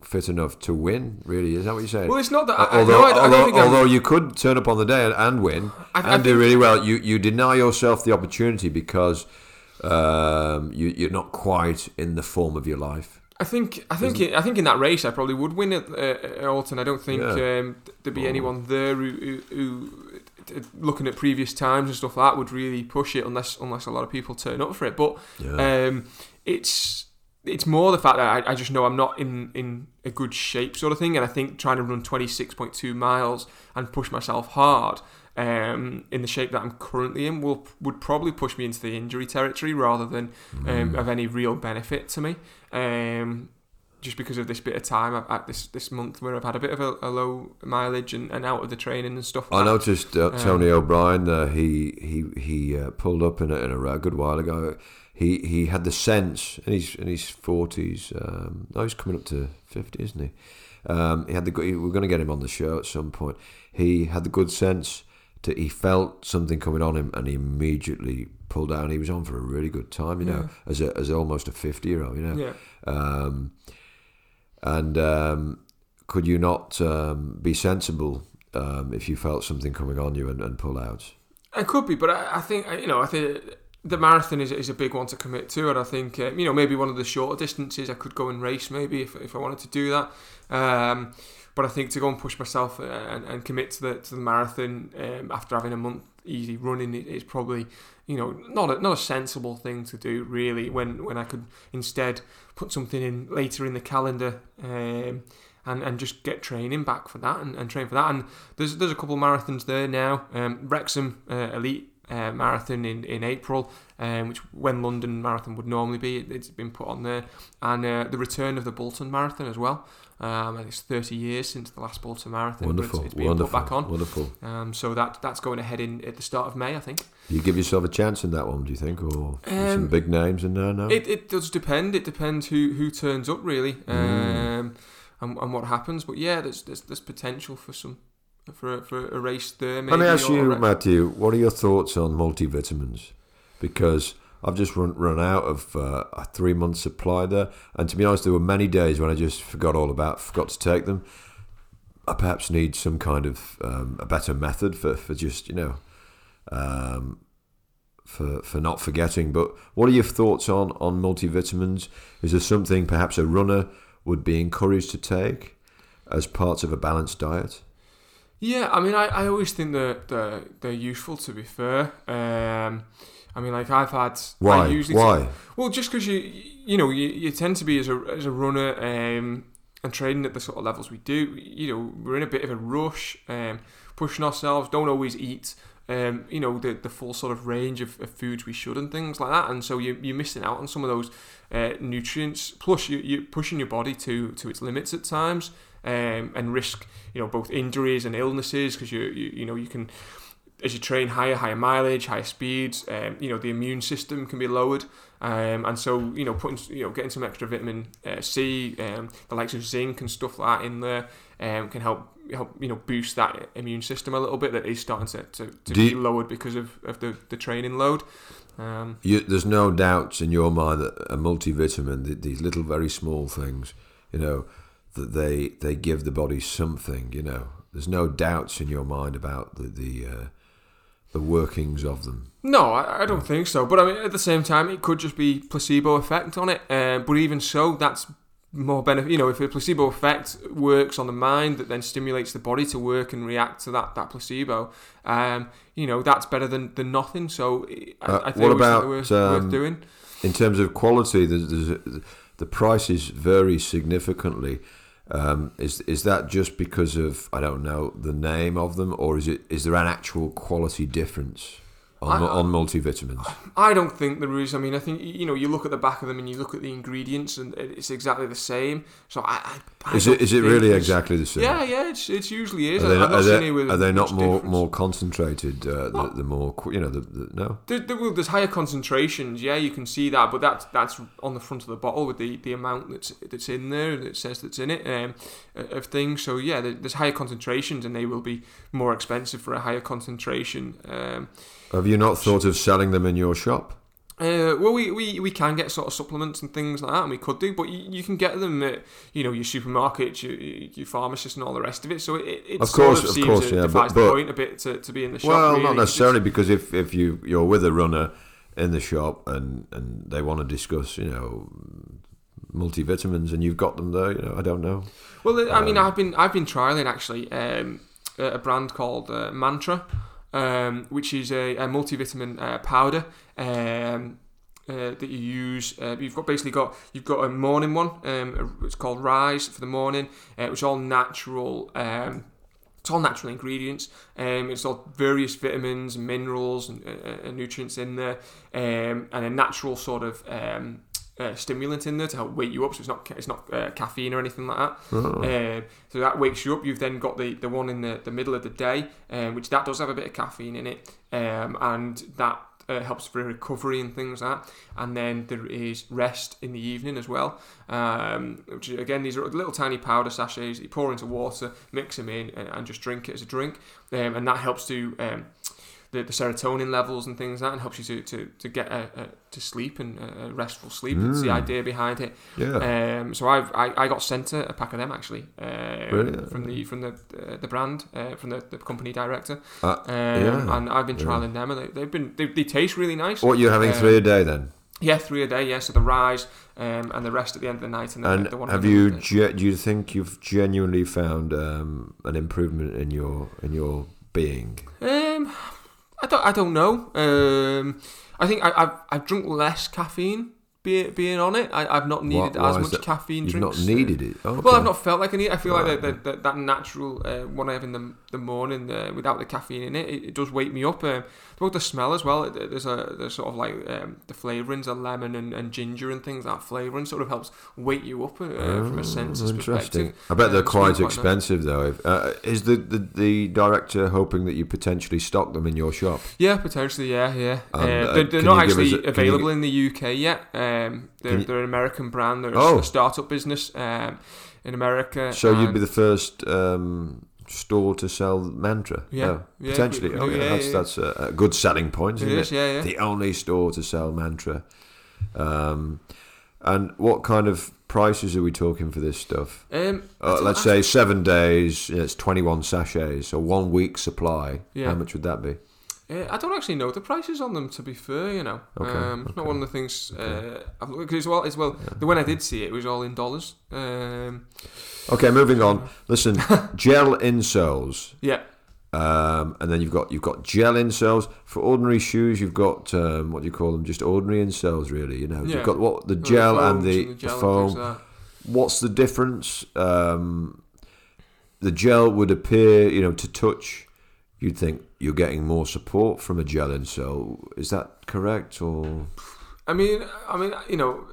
fit enough to win. Really, is that what you're saying? Well, it's not that. I, I- although, no, I, although, although you could turn up on the day and, and win and do really well, you, you deny yourself the opportunity because um, you, you're not quite in the form of your life. I think I think in, I think in that race I probably would win at, uh, at Alton. I don't think Yeah. um, there'd be Oh. anyone there who, who, who uh, looking at previous times and stuff like that would really push it unless unless a lot of people turn up for it. But Yeah. um, it's it's more the fact that I, I just know I'm not in, in a good shape sort of thing, and I think trying to run 26.2 miles and push myself hard um, in the shape that I'm currently in will would probably push me into the injury territory rather than um, Mm. of any real benefit to me. Um, just because of this bit of time I've, at this this month where I've had a bit of a, a low mileage and, and out of the training and stuff. I like that. noticed uh, Tony O'Brien. Uh, he he he uh, pulled up in a, in a good while ago. He he had the sense in his in his forties. Um, no, he's coming up to fifty, isn't he? Um, he had the good. We're going to get him on the show at some point. He had the good sense to. He felt something coming on him, and he immediately pulled down. He was on for a really good time, you know, as a, as almost a fifty year old, you know. Yeah. Um, and um, could you not um, be sensible um, if you felt something coming on you and, and pull out? It could be, but I, I think you know, I think the marathon is, is a big one to commit to, and I think uh, you know maybe one of the shorter distances I could go and race maybe if, if I wanted to do that. Um, but I think to go and push myself and, and commit to the to the marathon um, after having a month easy running is probably you know not a, not a sensible thing to do really. When when I could instead put something in later in the calendar. Um, and, and just get training back for that and, and train for that. And there's there's a couple of marathons there now. Um, Wrexham uh, Elite uh, Marathon in, in April, um, which when London Marathon would normally be, it, it's been put on there. And uh, the return of the Bolton Marathon as well. Um, it's 30 years since the last Bolton Marathon. Wonderful, It's, it's being wonderful, put back on. wonderful. Um, so that that's going ahead in at the start of May, I think. Do you give yourself a chance in that one? Do you think, or some Um, big names in there now? It, it does depend. It depends who, who turns up really, um, and, and what happens. But yeah, there's there's, there's potential for some for a, for a race there. Maybe, Let me ask you, Matthew, what are your thoughts on multivitamins? Because I've just run, run out of uh, a three month supply there, and to be honest, there were many days when I just forgot all about, forgot to take them. I perhaps need some kind of um, a better method for, for just you know, um, for for not forgetting. But what are your thoughts on on multivitamins? Is there something perhaps a runner would be encouraged to take as parts of a balanced diet? Yeah, I mean, I, I always think that they're, they're useful. To be fair, um, I mean, like I've had Why? I usually Why? well, just because you you know you, you tend to be as a as a runner um, and training at the sort of levels we do. You know, we're in a bit of a rush, um, pushing ourselves. Don't always eat. Um, you know the the full sort of range of, of foods we should and things like that, and so you you're missing out on some of those uh, nutrients. Plus, you you're pushing your body to to its limits at times, um, and risk you know both injuries and illnesses because you, you you know you can as you train higher, higher mileage, higher speeds, um, you know the immune system can be lowered, um, and so you know putting you know getting some extra vitamin uh, C, um, the likes of zinc and stuff like that in there, um, can help help you know boost that immune system a little bit that is starting to, to, to be you- lowered because of, of the, the training load. Um, You, there's no doubts in your mind that a multivitamin, these little very small things, you know, that they they give the body something. You know, there's no doubts in your mind about the the uh, the workings of them. No, I, I don't think so. But I mean, at the same time, it could just be placebo effect on it. Um, but even so, that's more benefit. You know, if a placebo effect works on the mind, that then stimulates the body to work and react to that that placebo. Um, you know, that's better than, than nothing. So I, Uh, I think what about, worth, um, worth doing. In terms of quality, there's, there's the prices vary significantly. Um, is is that just because of I don't know the name of them, or is it is there an actual quality difference on, I- on multivitamins? I don't think there is. I mean, I think you know, you look at the back of them and you look at the ingredients, and it's exactly the same. So I, I, I Is it is it really exactly the same? Yeah, yeah, it's, it's usually is. Are they, not, are they, are they not more difference. more concentrated? Uh, the, the more you know the, the no. There, there, well, there's higher concentrations, yeah, you can see that, but that's that's on the front of the bottle with the, the amount that's that's in there that says that's in it um, of things. So yeah, there's higher concentrations, and they will be more expensive for a higher concentration. Um, Have you not thought of selling them in your shop? uh, well, we, we, we can get sort of supplements and things like that, and we could do, but you, you can get them at you know your supermarkets, your, your pharmacists, and all the rest of it. So it, it Of sort course, of of seems course, to yeah, but- the but- point a bit to, to be in the shop. well, really. not necessarily because if, if you you're with a runner in the shop and, and they want to discuss you know multivitamins and you've got them there, you know I don't know. Well, I mean, Um, I've been I've been trialing actually um, a a brand called uh, Mantra, um, which is a, a multivitamin uh, powder um, uh, that you use. Uh, you've got basically got you've got a morning one. Um, it's called Rise for the morning, uh, is all natural. Um, it's all natural ingredients. Um, it's all various vitamins, minerals, and, uh, and nutrients in there, um, and a natural sort of um, uh, stimulant in there to help wake you up. So it's not it's not uh, caffeine or anything like that. Oh. Um, so that wakes you up. You've then got the, the one in the, the middle of the day, um, which that does have a bit of caffeine in it, um, and that uh, helps for recovery and things like that. And then there is rest in the evening as well, um, which again these are little tiny powder sachets that you pour into water, mix them in, and, and just drink it as a drink, um, and that helps to um, the, the serotonin levels and things like that, and helps you to, to, to get a, a, to sleep and a, restful sleep. It's the Mm. idea behind it. yeah. Um, so I've I, I got sent a, pack of them actually um, from the from the uh, the brand uh, from the, the company director. Uh, Um, yeah, and I've been yeah. trialing them, and they, they've been they, they taste really nice. what you're having um, three a day then? Yeah, three a day. Yeah, so the rise um, and the rest at the end of the night, and, then And the one. have you end of the day. ge- do you think you've genuinely found um, an improvement in your in your being? Um, I don't I don't know. Um, I think I, I've I've drunk less caffeine. Be, being on it, I, I've not needed Why- as much that? caffeine You've drinks. not needed it. Oh, Well. I've not felt like I need. I feel Right. like that, that, that, that natural uh, one I have in the, the morning uh, without the caffeine in it, it, it does wake me up. Um, about the smell as well. There's a there's sort of like um, the flavourings, of lemon and, and ginger and things. That flavouring sort of helps wake you up uh, from a senses Oh, interesting. perspective. I bet Uh, they're really quite quite nice. expensive though. If, uh, is the, the the director hoping that you potentially stock them in your shop? Yeah, potentially. Yeah, yeah. Um, uh, uh, they're they're not us actually a- can you available in the UK yet. Um, they're, they're an American brand. They're Oh. a startup business um, in America. So you'd be the first um, store to sell Mantra. Yeah, Oh, yeah, potentially. we- oh, yeah, yeah, that's that's a, a good selling point, It isn't is, it? yeah, yeah. The only store to sell Mantra. Um, and what kind of prices are we talking for this stuff? Um, Uh, let's say seven days. It's twenty-one sachets, so one week supply. Yeah. How much would that be? Uh, I don't actually know the prices on them. To be fair, you know, Okay, um, it's not one of the things. Uh, I've looked as well. As well, the when I did see it, it was all in dollars. Um, Okay, moving on. Listen, <laughs> gel insoles. yeah, Um, and then you've got you've got gel insoles for ordinary shoes. You've got um, what do you call them? Just ordinary insoles, really. You know, Yeah. you've got what the the gel and the, gel the and foam. like. What's the difference? Um, the gel would appear, you know, to touch. You'd think you're getting more support from a gel insole. Is that correct or? I mean, I mean, you know,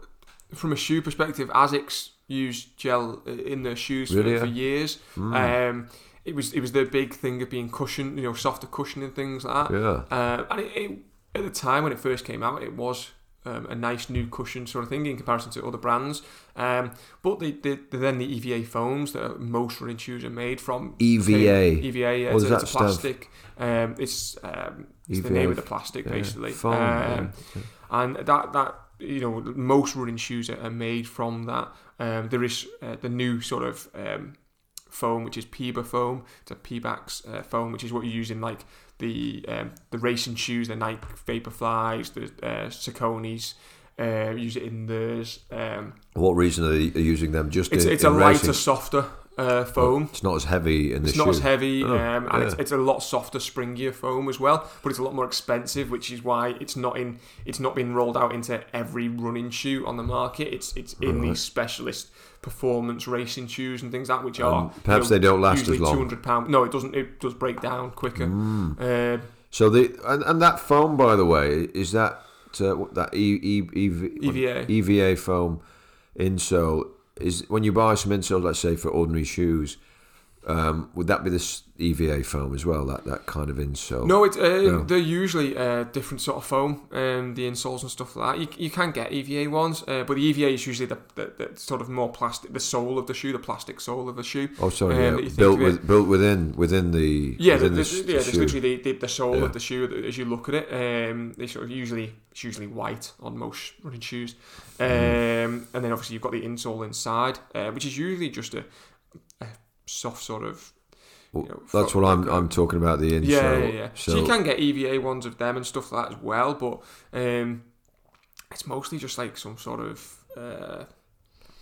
from a shoe perspective, Asics used gel in their shoes for, Really, for yeah? years. Hmm. Um, it was it was the big thing of being cushion, you know, softer cushioning things like that. Yeah. Uh, and it, it, at the time when it first came out, it was um, a nice new cushion sort of thing in comparison to other brands. Um, but the, the, the then the EVA foams that most running shoes are made from EVA. EVA, yeah, What it's, it's a plastic. Um, it's um, it's the name of the plastic Yeah, basically. foam, Um, yeah. and that that you know most running shoes are, are made from that. Um, there is uh, the new sort of um, foam, which is Peba foam. It's a Pebax uh, foam, which is what you use in like the um, the racing shoes, the Nike Vaporflies, the uh, Sauconys. Uh, use it in theirs. Um, What reason are they using them? Just it's in, it's in a racing? lighter, softer uh, foam. It's not as heavy in the It's shoe. not as heavy, Oh, um, and it's, it's a lot softer, springier foam as well. But it's a lot more expensive, which is why it's not in. It's not been rolled out into every running shoe on the market. It's it's in Right. these specialist performance racing shoes and things like that, which are Um, perhaps they don't last as long. Two hundred pound. No, it doesn't. It does break down quicker. Mm. Uh, So the and, and that foam, by the way, is that uh, that e, e, EV, EVA. EVA foam insole is when you buy some insoles, let's say for ordinary shoes. Um, would that be this EVA foam as well? That that kind of insole? No, it's uh, No. they're usually uh, different sort of foam, um, the insoles and stuff like that. You, you can get EVA ones, uh, but the EVA is usually the, the, the sort of more plastic, the sole of the shoe, the plastic sole of the shoe. Oh, sorry. um, yeah. that you think built with, built within within the Yeah, within the, the, yeah, there's shoe. literally the, the, the sole Yeah. of the shoe as you look at it. Um, they sort of usually it's usually white on most running shoes, um, Mm. and then obviously you've got the insole inside, uh, which is usually just a soft sort of. Well, you know, that's what I'm I'm talking about. The insole. Yeah, yeah, yeah. So, So, you can get EVA ones of them and stuff like that as well, but um, it's mostly just like some sort of uh,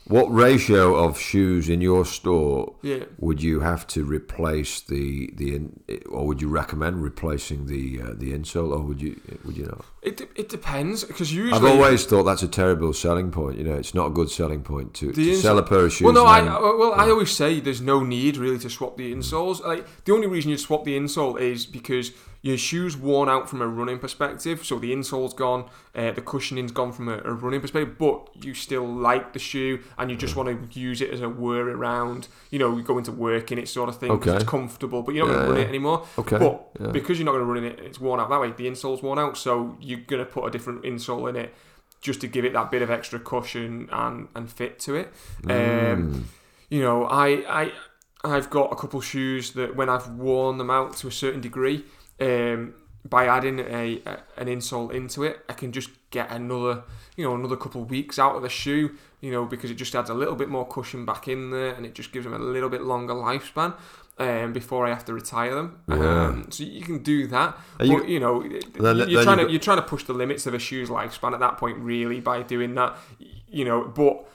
what ratio of shoes in your store yeah. would you have to replace the the in, or would you recommend replacing the uh, the insole or would you would you know It, de- it depends because usually I've always thought that's a terrible selling point you know it's not a good selling point to, to insole- sell a pair of shoes Well, no, I then- well, I always say there's no need really to swap the insoles. Like the only reason you swap the insole is because your shoe's worn out from a running perspective, so the insole's gone, uh, the cushioning's gone from a, a running perspective, but you still like the shoe and you just want to use it as a wear around. You know, you go into work in it sort of thing. Okay. It's comfortable, but you're not Yeah, going to run yeah. it anymore. okay But yeah. because you're not going to run it, it's worn out that way. The insole's worn out, so you're going to put a different insole in it just to give it that bit of extra cushion and, and fit to it. Um, Mm. you know, I, I, I've got a couple shoes that when I've worn them out to a certain degree, um, by adding a, a an insole into it, I can just get another, you know, another couple of weeks out of the shoe. You know, because it just adds a little bit more cushion back in there, and it just gives them a little bit longer lifespan. Um, before I have to retire them, Yeah. um, so you can do that. Are you- but you know, then- you're then trying you've to you're trying to push the limits of a shoe's lifespan at that point, really, by doing that. You know, but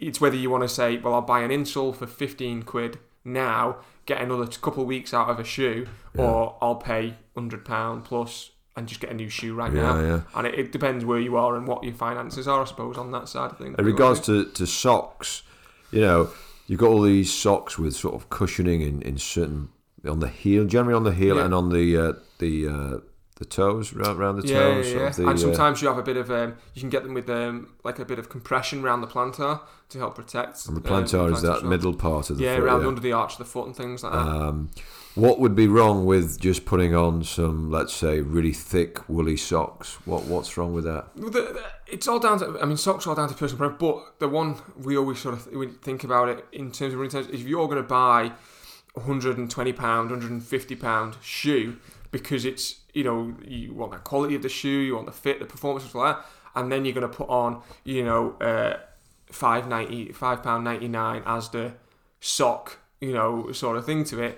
it's whether you want to say, well, I'll buy an insole for 15 quid now, get another couple of weeks out of a shoe, or I'll pay £100 plus and just get a new shoe right yeah now. yeah And it, it depends where you are and what your finances are, I suppose, on that side of things. in regards to, to socks you know you've got all these socks with sort of cushioning in, in certain on the heel generally on the heel Yeah. and on the uh, the uh, the toes around, around the yeah, toes yeah, yeah. the, and uh, sometimes you have a bit of um, you can get them with um, like a bit of compression around the plantar to help protect. and the um, plantar is that joint. middle part of the yeah, foot around yeah. under the arch of the foot and things like that. Um, what would be wrong with just putting on some, let's say, really thick woolly socks? What What's wrong with that? Well, the, the- it's all down to. I mean, socks are all down to personal preference. But the one we always sort of we think about it in terms of running terms is if you're going to buy a hundred and twenty pound, hundred and fifty pound shoe because it's you know you want the quality of the shoe, you want the fit, the performance, stuff like that, and then you're going to put on you know uh, five ninety five pound ninety nine as the sock, you know, sort of thing to it.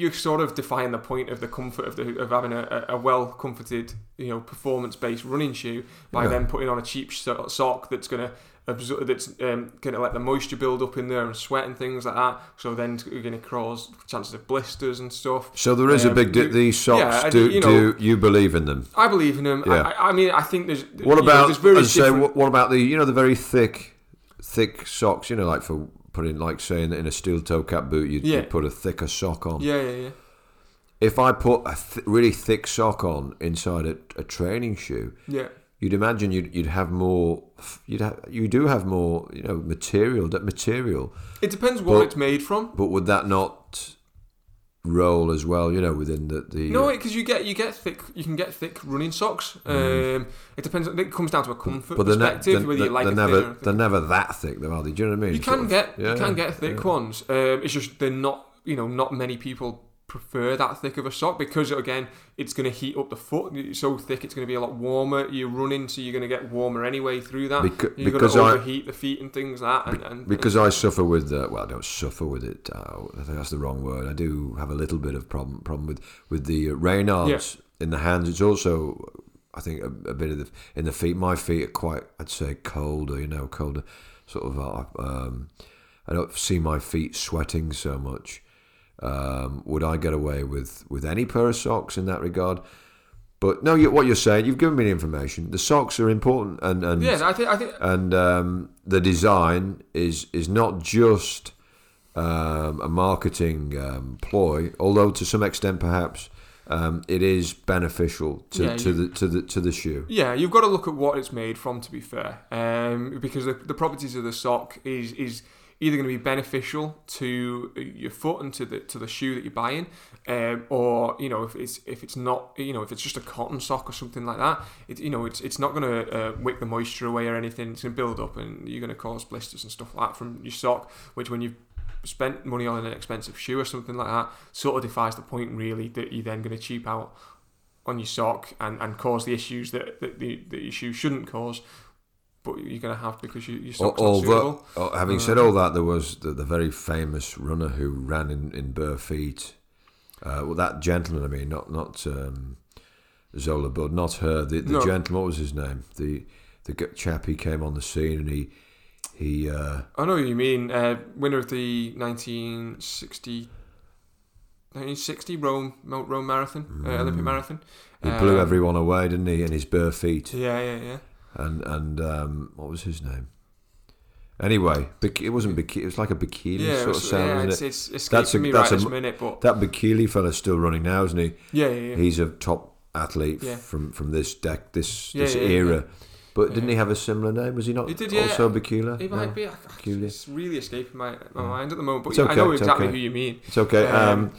you're sort of defying the point of the comfort of the of having a, a well comforted, you know, performance based running shoe by Yeah. then putting on a cheap so- sock that's gonna absorb, that's um, gonna let the moisture build up in there and sweat and things like that. So then you're gonna cause chances of blisters and stuff. So there is a Um, big. Di- these socks. yeah, do you know- do you believe in them? I believe in them. Yeah. I, I, mean, I think there's. What you know, about? there's say, different- what about the you know the very thick, thick socks? You know, like for putting like saying that in a steel toe cap boot, you'd, Yeah. you'd put a thicker sock on. Yeah, yeah, yeah. If I put a th- really thick sock on inside a, a training shoe, Yeah. You'd imagine you'd you'd have more. You'd have you do have more you know material that material, It depends what But- it's made from. but would that not roll as well? You know, within the the No, because you get you get thick. You can get thick running socks. Um, it depends. It comes down to a comfort Mm. but they're, ne- perspective they're, whether you like they're never they're never that thick though, are they? Do you know what I mean? You Sort can of- get yeah, you can get thick yeah. ones. Um, it's just they're not. You know, not many people prefer that thick of a sock because again, it's going to heat up the foot. It's so thick, it's going to be a lot warmer. You're running, so you're going to get warmer anyway through that. Beca- you're because going I- to overheat the feet and things like that. And, and because I suffer with uh, well, I don't suffer with it. Uh, I think that's the wrong word. I do have a little bit of problem problem with with the Raynaud's in the hands. It's also I think a, a bit of the in the feet. My feet are quite I'd say colder. You know, colder. Sort of. Uh, um, I don't see my feet sweating so much. Um, would I get away with with any pair of socks in that regard? But no, you, what you're saying, you've given me the information. The socks are important, and and yeah, I think I think and um, the design is is not just um, a marketing um, ploy, although to some extent perhaps um, it is beneficial to, Yeah, to you- the to the to the shoe. Yeah, you've got to look at what it's made from. To be fair, um, because the, the properties of the sock is is either going to be beneficial to your foot and to the to the shoe that you're buying, um, or you know if it's if it's not you know if it's just a cotton sock or something like that, it you know it's it's not going to uh, wick the moisture away or anything. It's going to build up and you're going to cause blisters and stuff like that from your sock, which when you've spent money on an expensive shoe or something like that, sort of defies the point really that you're then going to cheap out on your sock and, and cause the issues that, that, the, that shoe shouldn't cause, but you're going to have because you, your Al- sock's not Although, suitable. oh, having said all that, there was the, the very famous runner who ran in, in bare feet. Uh, well, that gentleman, I mean, not not um, Zola Budd, not her. The, the No. gentleman, what was his name? The the chap he came on the scene and he he uh, I know what you mean. Uh, winner of the 1960, 1960 Rome, Rome Marathon, uh, Olympic Marathon. he blew Um, everyone away, didn't he? In his bare feet. Yeah, yeah, yeah. And and um, what was his name? Anyway, it wasn't bikini. It was like a bikini Yeah, sort of it's, sound, yeah, isn't it's, it? it's escaping That's a- me that's right a this minute, but That Bekele fella's still running now, isn't he? yeah, yeah, yeah. He's a top athlete from from this deck, this this era. But didn't he have a similar name? Was he not He did, yeah. also? It No? might be. I- Peculiar. It's really escaping my, my mind at the moment, but It's I okay, know exactly okay. who you mean. It's okay. Um, Um,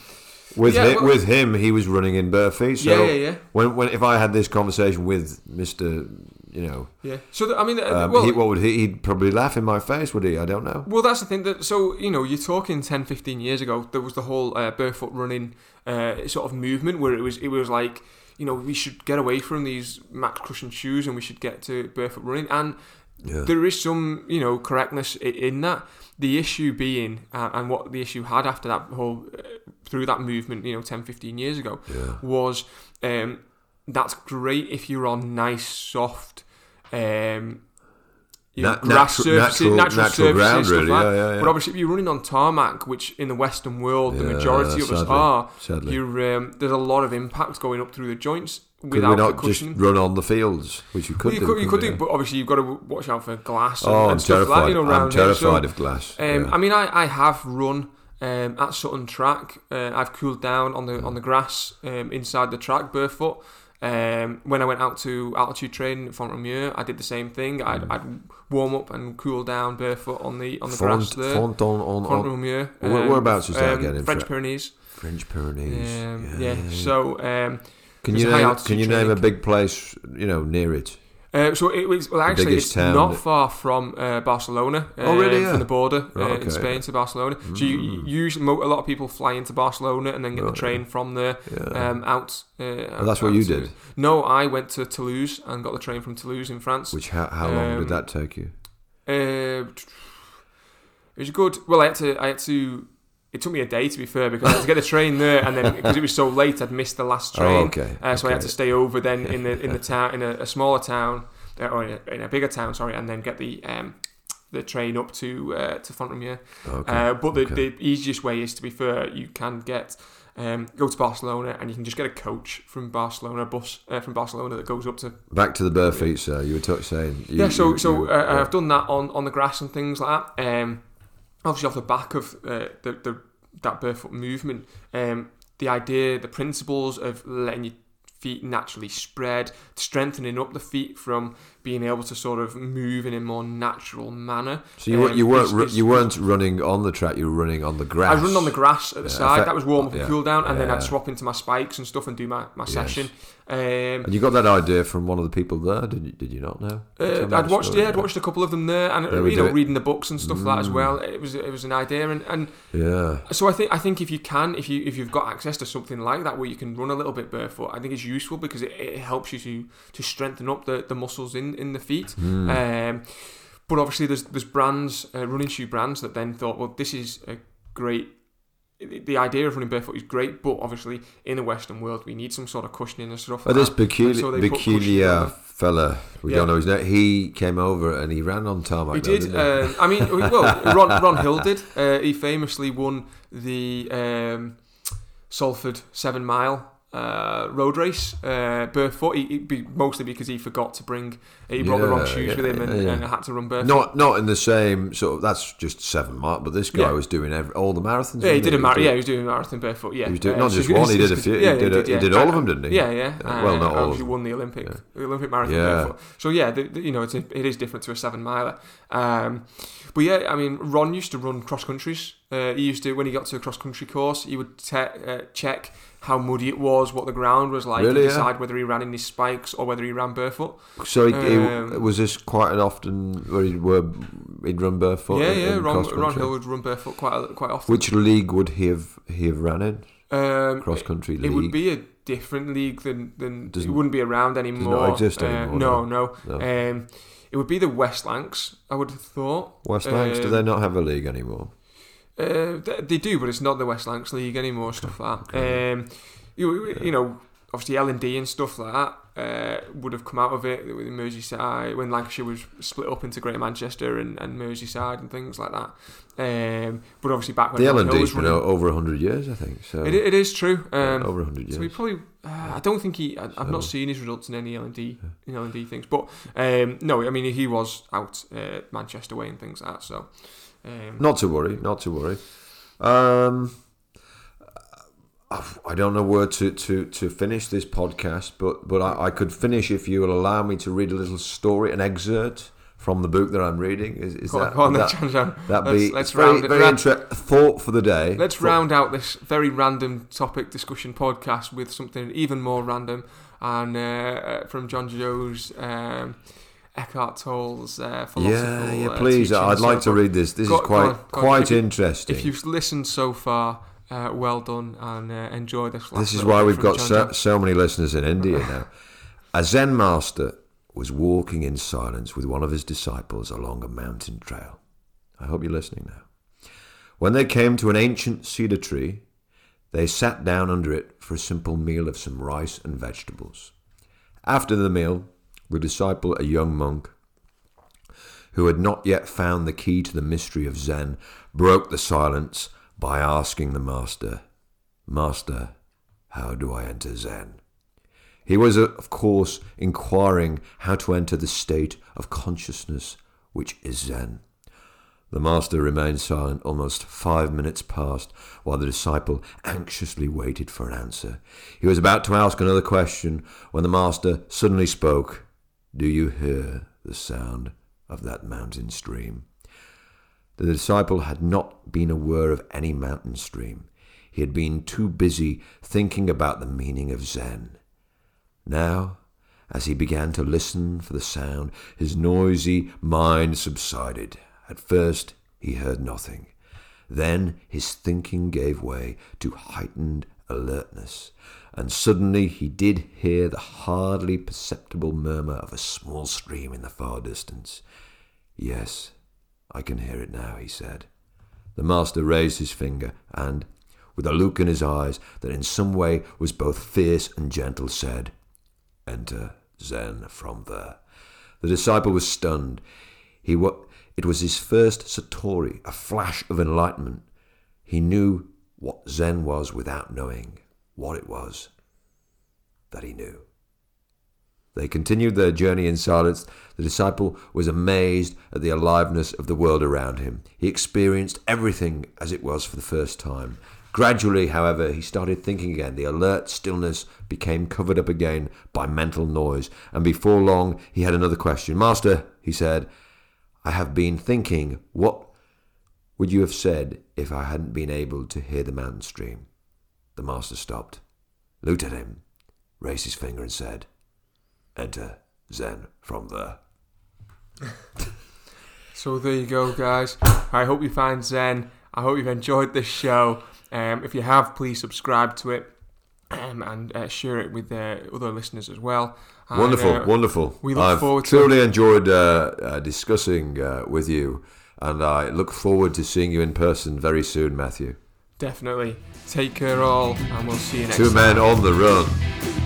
with yeah, him, well- with him, he was running in bare feet. So yeah, yeah, yeah, when when if I had this conversation with Mister, you know, yeah. So I mean, uh, um, well, he, what would he? He'd probably laugh in my face, would he? I don't know. Well, that's the thing. That so you know, you're talking 10, 15 years ago. There was the whole uh, barefoot running uh, sort of movement where it was it was like you know we should get away from these max cushion shoes and we should get to barefoot running. And Yeah. there is some you know correctness in that. The issue being, uh, and what the issue had after that whole uh, through that movement, you know, 10, 15 years ago, Yeah. was um, that's great if you're on nice, soft. Um, you know, Nat- grass natu- surfaces, natural- natural, natural surfaces, ground, stuff really, like yeah, that. yeah, yeah. But obviously, if you're running on tarmac, which in the Western world the majority of us sadly, are, sadly. you're, um, there's a lot of impact going up through the joints Could without we the not just run on the fields, which you could Well, you do? could, you could do, but obviously you've got to watch out for glass and, Oh, I'm and stuff like terrified. that. You know, I'm terrified So, of glass. um. I mean, I, I have run um, at Sutton Track. Uh, I've cooled down on the on the grass um, inside the track barefoot. Um, when I went out to altitude training at Font-Romeu, I did the same thing. I'd, Mm. I'd warm up and cool down barefoot on the on the Font, grass there. font on, on, on Font-Romeu. Where- whereabouts was that again French Pyrenees. French Pyrenees. Um, yeah, So um, can you name, can you name a big place, you know, near it? Uh, so it was well actually it's not that- far from uh, Barcelona. Oh, really? um, Yeah. From the border uh, okay. in Spain to Barcelona. So you, you Mm. usually a lot of people fly into Barcelona and then get Right, the train from there Yeah. um, out. Uh, Oh, that's what you to- did? No, I went to Toulouse and got the train from Toulouse in France. Which how, how long um, did that take you? Uh, it was good. Well, I had to I had to it took me a day to be fair because I had to get the train there, and then because it was so late, I'd missed the last Oh, train. okay, Uh, so I had to stay over then <laughs> in the in the town in a, a smaller town uh, or in a, in a bigger town, sorry, and then get the um, the train up to uh, to Font-Romeu. Okay. Uh, but the, okay. the easiest way is to be fair, you can get um, go to Barcelona and you can just get a coach from Barcelona, a bus uh, from Barcelona that goes up to Back to the bare feet, sir. You were t- saying. You, yeah, so you- so you- uh, yeah. I've done that on, on the grass and things like that. Um, obviously off the back of uh, the, the that barefoot movement, um, the idea, the principles of letting your feet naturally spread, strengthening up the feet from being able to sort of move in a more natural manner. So you, weren't- you um, weren't ru- is- you weren't running on the track. You were running on the grass. I run on the grass at the Yeah, side. that was warm up yeah, and cool down, and then. I'd swap into my spikes and stuff and do my, my Yes. session. Um, And you got that idea from one of the people there, did you? Did you not know? Uh, I'd watched, yeah, I'd watched a couple of them there, and They uh, you know, reading the books and stuff like that as Mm. well. It was, it was an idea, and, and Yeah. so I think, I think if you can, if you if you've got access to something like that where you can run a little bit barefoot, I think it's useful because it, it helps you to to strengthen up the, the muscles in, in the feet. Hmm. Um, but obviously, there's there's brands, uh, running shoe brands that then thought, well, this is a great. The idea of running barefoot is great, but obviously in the Western world we need some sort of cushioning and stuff. But like this peculiar, so they put cushions on peculiar fella, we Yeah. don't know his name. He came over and he ran on tarmac. He did. Um, I mean, well, <laughs> Ron, Ron Hill did. Uh, he famously won the um, Salford Seven Mile uh, road race uh, barefoot. He, he, be, mostly because he forgot to bring. He brought the wrong shoes yeah, with him and, yeah. and had to run barefoot. Not not in the same sort of. That's just seven mark. But this guy Yeah. was doing every, all the marathons. yeah, he did a was mar- doing- Yeah, he was doing a marathon barefoot. Yeah, He was doing Uh, not so just one. He did a <laughs> few. Yeah, he did, a, he did all of them, didn't he? Yeah, yeah. Uh, well, not all of Obviously them. won the Olympic, the Olympic marathon Yeah. barefoot. So yeah, the, the- you know, it's a, it is different to a seven miler. Um, but yeah, I mean, Ron used to run cross countries. Uh, he used to when he got to a cross country course, he would te- uh, check how muddy it was, what the ground was like, Really, and yeah? decide whether he ran in his spikes or whether he ran barefoot. So he, he- Um, was this quite an often where he'd, were, he'd run barefoot. yeah, in- yeah. in Ron? Ron Hill would run barefoot quite a- quite often. Which league would he have he have ran in? um, Cross country league. It would be a different league than than it Doesn't- wouldn't be around anymore. exist Uh, no, no. No. Um, it would be the West Lancs. I would have thought. West Lancs. do um, they not have a league anymore? Uh, they, they do, but it's not the West Lancs League anymore. Stuff like that. Okay. Um, you, you know, obviously L and D and stuff like that uh, would have come out of it with Merseyside when Lancashire was split up into Greater Manchester and, and Merseyside and things like that. Um, but obviously back when The L Ron and Hill D's was been running, over hundred years, I think. So it, it is true. yeah, Um, over hundred years. so he probably, uh, I don't think he, I, I've not seen his results in any L and D, in L and D things. But um, no, I mean he was out uh, Manchester way and things like that. So um, Not to worry, not to worry. Um, I don't know where to, to, to finish this podcast, but but I, I could finish if you will allow me to read a little story, an excerpt from the book that I'm reading. Is, is go on, that go on that John. that Let's- be let's very, round very round- inter- thought for the day? Let's For- round out this very random topic discussion podcast with something even more random, and uh, uh, from John Joe's um, Eckhart Tolle's uh, philosophical. Yeah, yeah. uh, Please, teachings. I'd like to read this. This Go- is go quite on, go quite If you- interesting. If you've listened so far, uh, well done and uh, enjoy this. This is why we've got so, so many listeners in India now. A Zen master was walking in silence with one of his disciples along a mountain trail. I hope you're listening now. When they came to an ancient cedar tree, they sat down under it for a simple meal of some rice and vegetables. After the meal, the disciple, a young monk, who had not yet found the key to the mystery of Zen, broke the silence by asking the master, Master, how do I enter Zen? He was, uh, of course, inquiring how to enter the state of consciousness which is Zen. The master remained silent almost five minutes past, while the disciple anxiously waited for an answer. He was about to ask another question when the master suddenly spoke. Do you hear the sound of that mountain stream? The disciple had not been aware of any mountain stream. He had been too busy thinking about the meaning of Zen. Now, as he began to listen for the sound, his noisy mind subsided. At first, he heard nothing. Then his thinking gave way to heightened alertness, and suddenly he did hear the hardly perceptible murmur of a small stream in the far distance. Yes, I can hear it now, he said. The master raised his finger and, with a look in his eyes that in some way was both fierce and gentle, said, Enter Zen from there. The disciple was stunned. He wa- it was his first Satori, a flash of enlightenment. He knew what Zen was without knowing what it was that he knew. They continued their journey in silence. The disciple was amazed at the aliveness of the world around him. He experienced everything as it was for the first time. Gradually, however, he started thinking again. The alert stillness became covered up again by mental noise, and before long he had another question. Master, he said, I have been thinking, what would you have said if I hadn't been able to hear the mountain stream? The master stopped, looked at him, raised his finger, and said, Enter Zen from there. <laughs> So there you go, guys. I hope you find Zen. I hope you've enjoyed this show. Um, if you have, please subscribe to it um, and uh, share it with uh, other listeners as well. And, Wonderful, uh, wonderful. we look I've forward to- truly enjoyed uh, uh, discussing uh, with you, and I look forward to seeing you in person very soon, Matthew. Definitely. Take care, all, and we'll see you next Two time. men on the run.